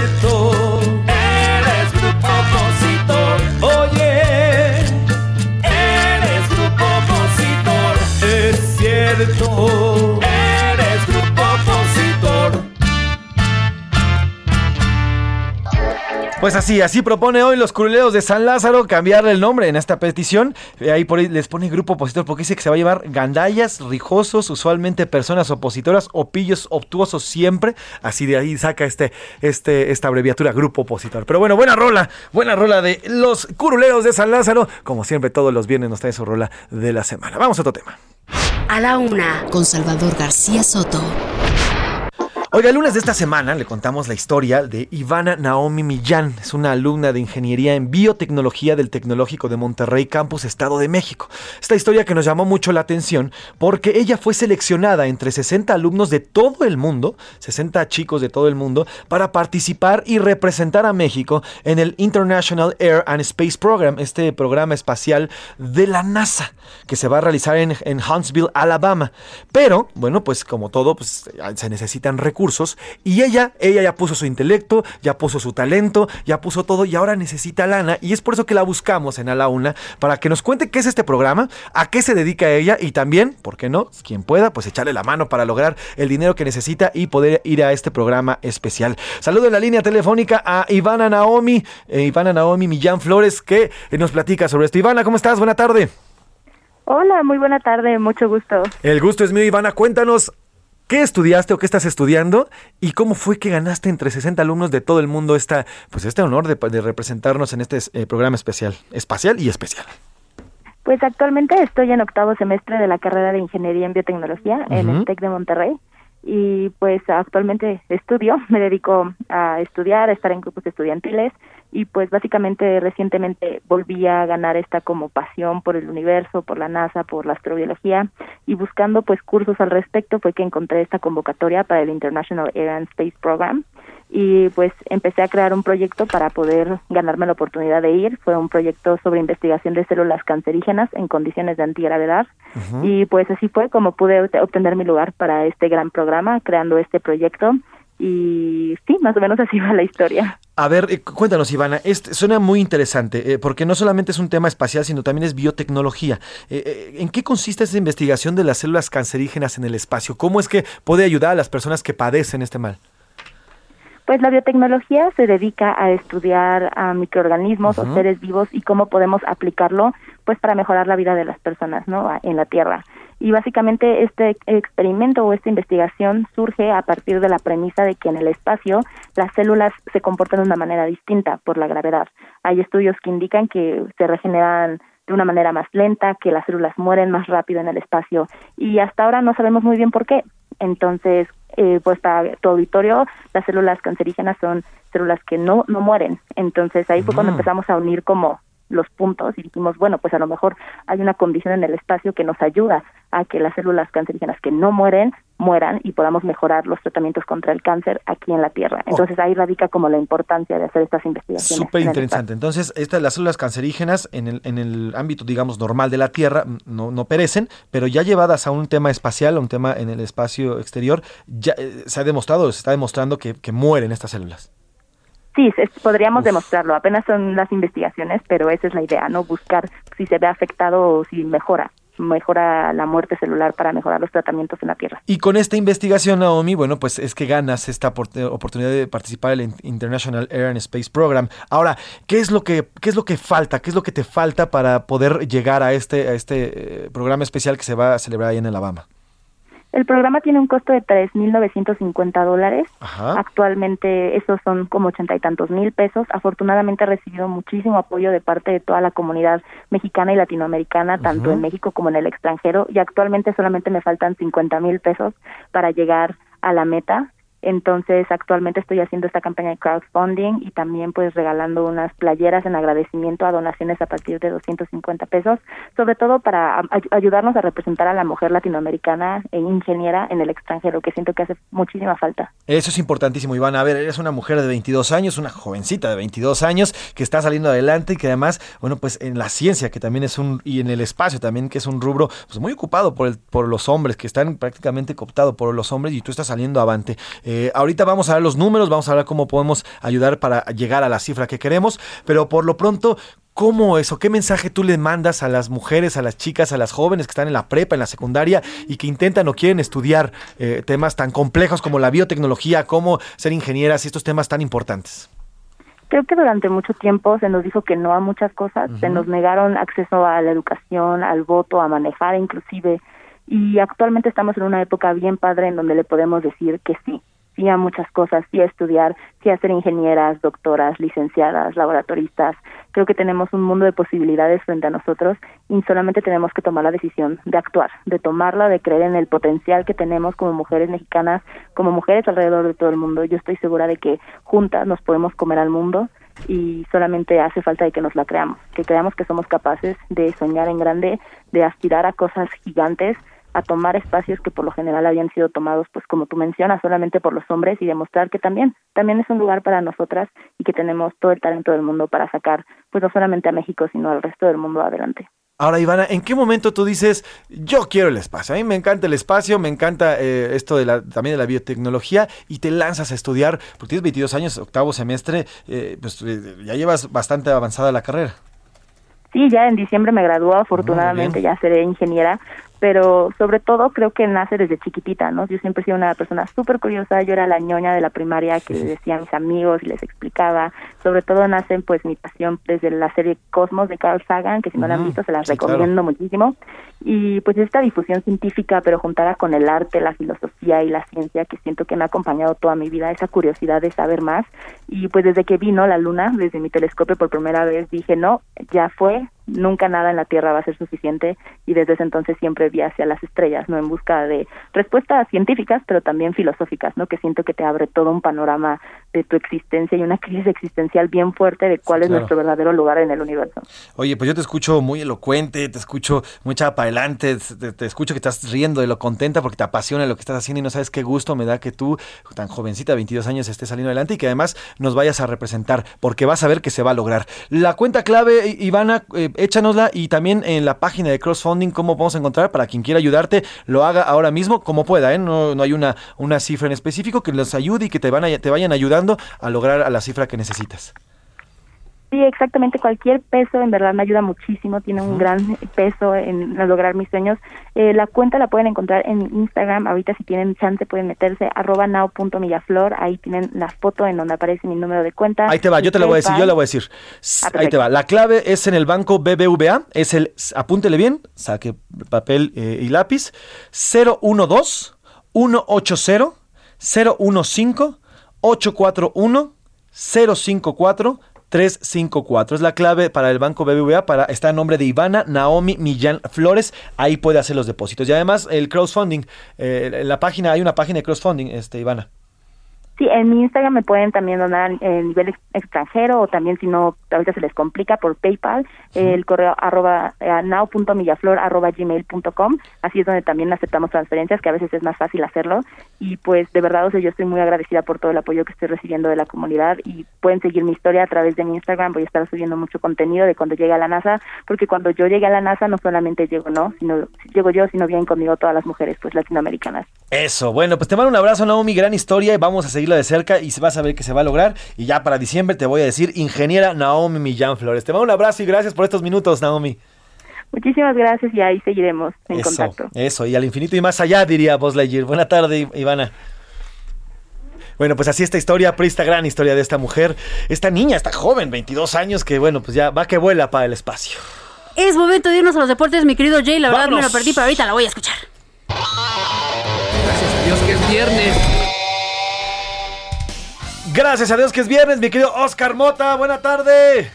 Pues así, así propone hoy los curuleros de San Lázaro cambiarle el nombre en esta petición. Eh, Ahí por ahí les pone grupo opositor porque dice que se va a llevar gandallas, rijosos, usualmente personas opositoras o pillos obtuosos siempre. Así de ahí saca este, este, esta abreviatura grupo opositor. Pero bueno, buena rola, buena rola de los curuleros de San Lázaro. Como siempre, todos los viernes nos trae su rola de la semana. Vamos a otro tema. A la una, con Salvador García Soto. Oiga, el lunes de esta semana le contamos la historia de Ivana Naomi Millán. Es una alumna de Ingeniería en Biotecnología del Tecnológico de Monterrey, Campus Estado de México. Esta historia que nos llamó mucho la atención porque ella fue seleccionada entre 60 alumnos de todo el mundo, 60 chicos de todo el mundo, para participar y representar a México en el International Air and Space Program, este programa espacial de la NASA, que se va a realizar en, en Huntsville, Alabama. Pero, bueno, pues como todo, pues se necesitan recursos y ella, ella ya puso su intelecto, ya puso su talento, ya puso todo y ahora necesita lana y es por eso que la buscamos en A la Una para que nos cuente qué es este programa, a qué se dedica ella y también, ¿por qué no? Quien pueda, pues echarle la mano para lograr el dinero que necesita y poder ir a este programa especial. Saludo en la línea telefónica a Ivana Naomi, eh, Ivana Naomi Millán Flores, que nos platica sobre esto. Ivana, ¿cómo estás? Buena tarde. Hola, muy buena tarde, mucho gusto. El gusto es mío, Ivana. Cuéntanos ¿Qué estudiaste o qué estás estudiando? ¿Y cómo fue que ganaste entre 60 alumnos de todo el mundo esta, pues este honor de, de representarnos en este eh, programa especial, espacial y especial? Pues actualmente estoy en octavo semestre de la carrera de Ingeniería en Biotecnología en el TEC de Monterrey y pues actualmente estudio, me dedico a estudiar, a estar en grupos estudiantiles y pues básicamente recientemente volví a ganar esta como pasión por el universo, por la NASA, por la astrobiología y buscando pues cursos al respecto fue que encontré esta convocatoria para el International Air and Space Program y pues empecé a crear un proyecto para poder ganarme la oportunidad de ir. Fue un proyecto sobre investigación de células cancerígenas en condiciones de antigravedad y pues así fue como pude obte- obtener mi lugar para este gran programa creando este proyecto y sí, más o menos así va la historia. A ver, eh, cu- cuéntanos, Ivana, este suena muy interesante, eh, porque no solamente es un tema espacial, sino también es biotecnología. Eh, ¿En qué consiste esta investigación de las células cancerígenas en el espacio? ¿Cómo es que puede ayudar a las personas que padecen este mal? Pues la biotecnología se dedica a estudiar a microorganismos o seres vivos y cómo podemos aplicarlo pues para mejorar la vida de las personas, ¿no? en la Tierra. Y básicamente este experimento o esta investigación surge a partir de la premisa de que en el espacio las células se comportan de una manera distinta por la gravedad. Hay estudios que indican que se regeneran de una manera más lenta, que las células mueren más rápido en el espacio y hasta ahora no sabemos muy bien por qué. Entonces, eh, pues para tu auditorio, las células cancerígenas son células que no, no mueren. Entonces ahí fue cuando Mm. empezamos a unir como los puntos y dijimos, bueno, pues a lo mejor hay una condición en el espacio que nos ayuda a que las células cancerígenas que no mueren, mueran y podamos mejorar los tratamientos contra el cáncer aquí en la Tierra. Entonces ahí radica como la importancia de hacer estas investigaciones. Súper interesante. Entonces, estas las células cancerígenas en el, en el ámbito, digamos, normal de la Tierra mm, no, no perecen, pero ya llevadas a un tema espacial, a un tema en el espacio exterior, ya eh, se ha demostrado, se está demostrando que, que mueren estas células. Sí, podríamos demostrarlo. Apenas son las investigaciones, pero esa es la idea, ¿no? Buscar si se ve afectado o si mejora, mejora la muerte celular para mejorar los tratamientos en la Tierra. Y con esta investigación, Naomi, bueno, pues es que ganas esta opor- oportunidad de participar en el International Air and Space Program. Ahora, ¿qué es lo que, qué es lo que falta? ¿Qué es lo que te falta para poder llegar a este, a este eh, programa especial que se va a celebrar ahí en Alabama? El programa tiene un costo de 3.950 dólares. Actualmente esos son como ochenta y tantos mil pesos. Afortunadamente he recibido muchísimo apoyo de parte de toda la comunidad mexicana y latinoamericana, tanto en México como en el extranjero. Y actualmente solamente me faltan 50 mil pesos para llegar a la meta. Entonces, actualmente estoy haciendo esta campaña de crowdfunding y también pues regalando unas playeras en agradecimiento a donaciones a partir de 250 pesos, sobre todo para ay- ayudarnos a representar a la mujer latinoamericana e ingeniera en el extranjero, que siento que hace muchísima falta. Eso es importantísimo, Ivana. A ver, eres una mujer de 22 años, una jovencita de 22 años que está saliendo adelante y que además, bueno, pues en la ciencia, que también es un, y en el espacio también, que es un rubro pues muy ocupado por, el, por los hombres, que están prácticamente cooptados por los hombres y tú estás saliendo avante. Eh, ahorita vamos a ver los números, vamos a ver cómo podemos ayudar para llegar a la cifra que queremos, pero por lo pronto, ¿Cómo eso? ¿Qué mensaje tú le mandas a las mujeres, a las chicas, a las jóvenes que están en la prepa, en la secundaria y que intentan o quieren estudiar eh, temas tan complejos como la biotecnología, cómo ser ingenieras y estos temas tan importantes? creo que durante mucho tiempo se nos dijo que no a muchas cosas, se nos negaron acceso a la educación, al voto, a manejar inclusive, y actualmente estamos en una época bien padre en donde le podemos decir que sí, sí a muchas cosas, sí a estudiar, sí a ser ingenieras, doctoras, licenciadas, laboratoristas. Creo que tenemos un mundo de posibilidades frente a nosotros y solamente tenemos que tomar la decisión de actuar, de tomarla, de creer en el potencial que tenemos como mujeres mexicanas, como mujeres alrededor de todo el mundo. Yo estoy segura de que juntas nos podemos comer al mundo y solamente hace falta de que nos la creamos, que creamos que somos capaces de soñar en grande, de aspirar a cosas gigantes a tomar espacios que por lo general habían sido tomados, pues como tú mencionas, solamente por los hombres y demostrar que también, también es un lugar para nosotras y que tenemos todo el talento del mundo para sacar, pues no solamente a México, sino al resto del mundo adelante. Ahora, Ivana, ¿en qué momento tú dices, yo quiero el espacio? A mí me encanta el espacio, me encanta eh, esto de la, también de la biotecnología y te lanzas a estudiar, porque tienes 22 años, octavo semestre, eh, pues eh, ya llevas bastante avanzada la carrera. Sí, ya en diciembre me graduó, afortunadamente ya seré ingeniera, pero sobre todo creo que nace desde chiquitita, ¿no? Yo siempre he sido una persona súper curiosa, yo era la ñoña de la primaria que decía a mis amigos y les explicaba, sobre todo nace pues mi pasión desde la serie Cosmos de Carl Sagan, que si no la han visto se las recomiendo muchísimo, y pues esta difusión científica, pero juntada con el arte, la filosofía y la ciencia, que siento que me ha acompañado toda mi vida, esa curiosidad de saber más, y pues desde que vino la luna, desde mi telescopio por primera vez, dije, no, ya fue, nunca nada en la Tierra va a ser suficiente y desde ese entonces siempre vi hacia las estrellas, ¿no? En busca de respuestas científicas, pero también filosóficas, ¿no? Que siento que te abre todo un panorama de tu existencia y una crisis existencial bien fuerte de cuál es nuestro verdadero lugar en el universo. Oye, pues yo te escucho muy elocuente, te escucho muy echada para adelante, te, escucho que estás riendo de lo contenta porque te apasiona lo que estás haciendo y no sabes qué gusto me da que tú, tan jovencita, 22 años, estés saliendo adelante y que además nos vayas a representar, porque vas a ver que se va a lograr. La cuenta clave, Ivana, eh, échanosla y también en la página de Crossfunding, cómo podemos encontrar para quien quiera ayudarte, lo haga ahora mismo como pueda, ¿eh? No, no hay una, una cifra en específico que les ayude y que te, van a, te vayan ayudando a lograr a la cifra que necesitas. Sí, exactamente. Cualquier peso en verdad me ayuda muchísimo. Tiene un gran peso en lograr mis sueños. Eh, la cuenta la pueden encontrar en Instagram. Ahorita si tienen chance pueden meterse arroba now.millaflor. Ahí tienen la foto en donde aparece mi número de cuenta. Aí te va, yo te la voy a decir, yo la voy a decir. Ah, Ahí te va. La clave es en el banco BBVA. Es el, apúntele bien, saque papel eh, y lápiz. 012 180 015 841 054 354. Es la clave para el banco BBVA. Para, está en nombre de Ivana Naomi Millán Flores. Ahí puede hacer los depósitos. Y además el crowdfunding. eh, la página, hay una página de crowdfunding, este, Ivana. Sí, en mi Instagram me pueden también donar en nivel ex- extranjero o también si no, ahorita se les complica por PayPal, el correo arroba eh, now.millaflor arroba gmail.com, así es donde también aceptamos transferencias, que a veces es más fácil hacerlo. Y pues de verdad, o sea, yo estoy muy agradecida por todo el apoyo que estoy recibiendo de la comunidad y pueden seguir mi historia a través de mi Instagram, voy a estar subiendo mucho contenido de cuando llegue a la NASA, porque cuando yo llegue a la NASA no solamente llego, no, sino llego yo, sino vienen conmigo todas las mujeres pues latinoamericanas. Eso, bueno, pues te mando un abrazo, Naomi, gran historia y vamos a seguirla de cerca y se vas a ver que se va a lograr. Y ya para diciembre te voy a decir, ingeniera Naomi Millán Flores. Te mando un abrazo y gracias por estos minutos, Naomi. Muchísimas gracias y ahí seguiremos en eso, contacto. eso, y al infinito y más allá, diría Buzz Lightyear. Buena tarde, Ivana. Bueno, pues así esta historia, pero esta gran historia de esta mujer, esta niña, esta joven, 22 años, que bueno, pues ya va que vuela para el espacio. Es momento de irnos a los deportes, mi querido Jay. La verdad me lo perdí, pero ahorita la voy a escuchar. Gracias a Dios que es viernes. Gracias a Dios que es viernes, mi querido Oscar Mota, buena tarde.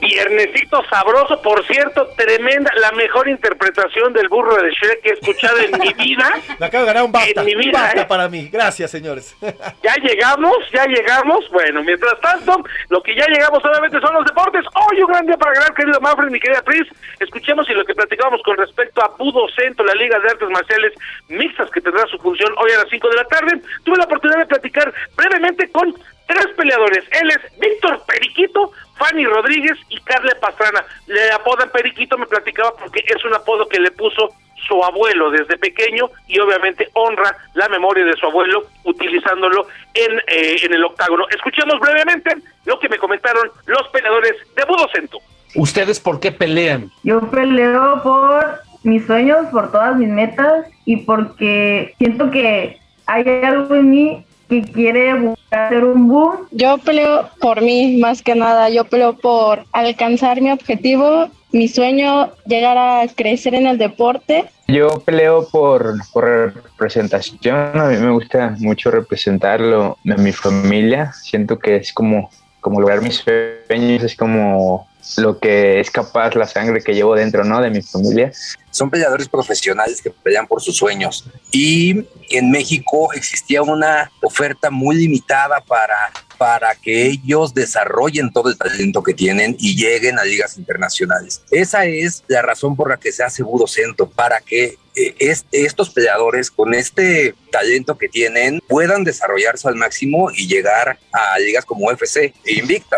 Viernesito sabroso, por cierto, tremenda, la mejor interpretación del burro de Shrek que he escuchado en mi vida. Me acabo de ganar un BAFTA, En mi vida, ¿eh? para mí. Gracias, señores. Ya llegamos, ya llegamos. Bueno, mientras tanto, lo que ya llegamos obviamente son los deportes. Hoy un gran día para ganar, querido Manfred, mi querida Pris. Escuchemos y lo que platicábamos con respecto a Budo Centro, la Liga de Artes Marciales Mixtas que tendrá su función hoy a las 5 de la tarde. Tuve la oportunidad de platicar brevemente con tres peleadores. Él es Víctor Periquito, Fanny Rodríguez y Carla Pastrana. Le apodan Periquito, me platicaba porque es un apodo que le puso su abuelo desde pequeño y obviamente honra la memoria de su abuelo utilizándolo en, eh, en el octágono. Escuchemos brevemente lo que me comentaron los peleadores de Budocento. ¿Ustedes por qué pelean? Yo peleo por mis sueños, por todas mis metas y porque siento que hay algo en mí que quiere hacer un boom. Yo peleo por mí más que nada, yo peleo por alcanzar mi objetivo, mi sueño, llegar a crecer en el deporte. Yo peleo por, por representación, a mí me gusta mucho representarlo en mi familia, siento que es como, como lograr mis sueños, es como lo que es capaz la sangre que llevo dentro, ¿no? De mi familia. Son peleadores profesionales que pelean por sus sueños. Y en México existía una oferta muy limitada para, para que ellos desarrollen todo el talento que tienen y lleguen a ligas internacionales. Esa es la razón por la que se hace Budocento, para que eh, es- estos peleadores con este talento que tienen puedan desarrollarse al máximo y llegar a ligas como UFC e Invicta.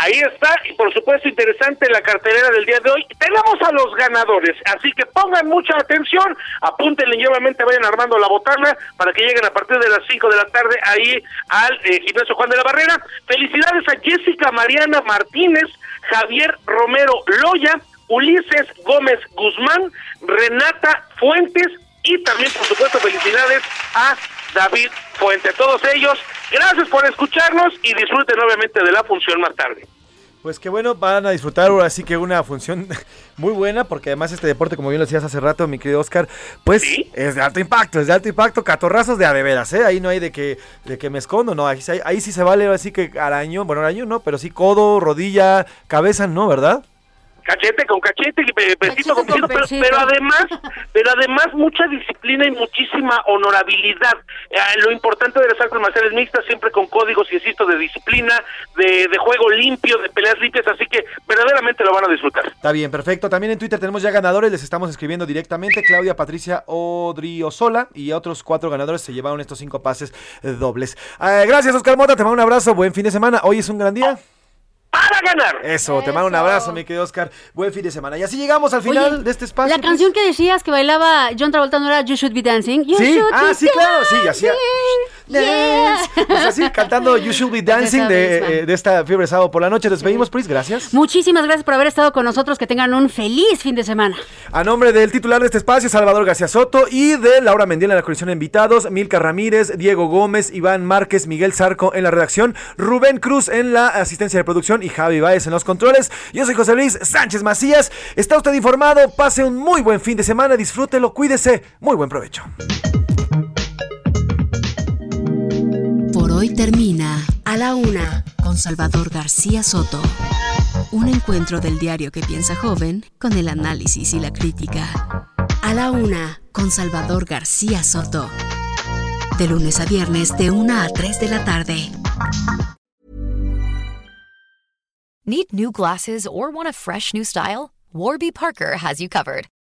Ahí está, y por supuesto interesante la cartelera del día de hoy. Tenemos a los ganadores, así que pongan mucha atención, apúntenle y obviamente vayan armando la botana para que lleguen a partir de las 5 de la tarde ahí al eh, gimnasio Juan de la Barrera. Felicidades a Jessica Mariana Martínez, Javier Romero Loya, Ulises Gómez Guzmán, Renata Fuentes y también por supuesto felicidades a David Fuente. A todos ellos, gracias por escucharnos y disfruten obviamente de la función más tarde. Pues qué bueno, van a disfrutar ahora sí que una función muy buena, porque además este deporte, como bien lo decías hace rato, mi querido Oscar, pues es de alto impacto, es de alto impacto, catorrazos de a de veras, ¿eh? Ahí no hay de que, de que me escondo, no, ahí, sí ahí sí se vale, así que araño, bueno, araño no, pero sí codo, rodilla, cabeza, no, ¿verdad? Cachete con cachete, y pe- pesito con pesito, pero, pesito. pero además, pero además mucha disciplina y muchísima honorabilidad. Eh, lo importante de las artes marciales mixtas siempre con códigos, insisto, de disciplina, de, de juego limpio, de peleas limpias, así que verdaderamente lo van a disfrutar. Está bien, perfecto. También en Twitter tenemos ya ganadores, les estamos escribiendo directamente. Claudia Patricia Odriozola y otros cuatro ganadores se llevaron estos cinco pases eh, dobles. Eh, gracias, Oscar Mota, te mando un abrazo, buen fin de semana. Hoy es un gran día. ¡Para ganar! Eso, te mando un abrazo, mi querido Oscar. Buen fin de semana. Y así llegamos al final Oye, de este espacio. La canción que decías que bailaba John Travolta no era You Should Be Dancing. You Sí, should ah, be sí, claro, sí, Yeah. Pues así, cantando You Should Be Dancing de, misma. eh, de esta fiebre sábado por la noche. Despedimos, Pris, gracias. Muchísimas gracias por haber estado con nosotros. Que tengan un feliz fin de semana. A nombre del titular de este espacio, Salvador García Soto, y de Laura Mendiel en la colección de invitados, Milka Ramírez, Diego Gómez, Iván Márquez, Miguel Zarco en la redacción, Rubén Cruz en la asistencia de producción y Javi Báez en los controles. Yo soy José Luis Sánchez Macías. Está usted informado, pase un muy buen fin de semana, disfrútelo, cuídese, muy buen provecho. Hoy termina A la Una con Salvador García Soto. Un encuentro del diario que piensa joven con el análisis y la crítica. A la Una con Salvador García Soto. De lunes a viernes de 1 a 3 de la tarde. Need new glasses or want a fresh new style? Warby Parker has you covered.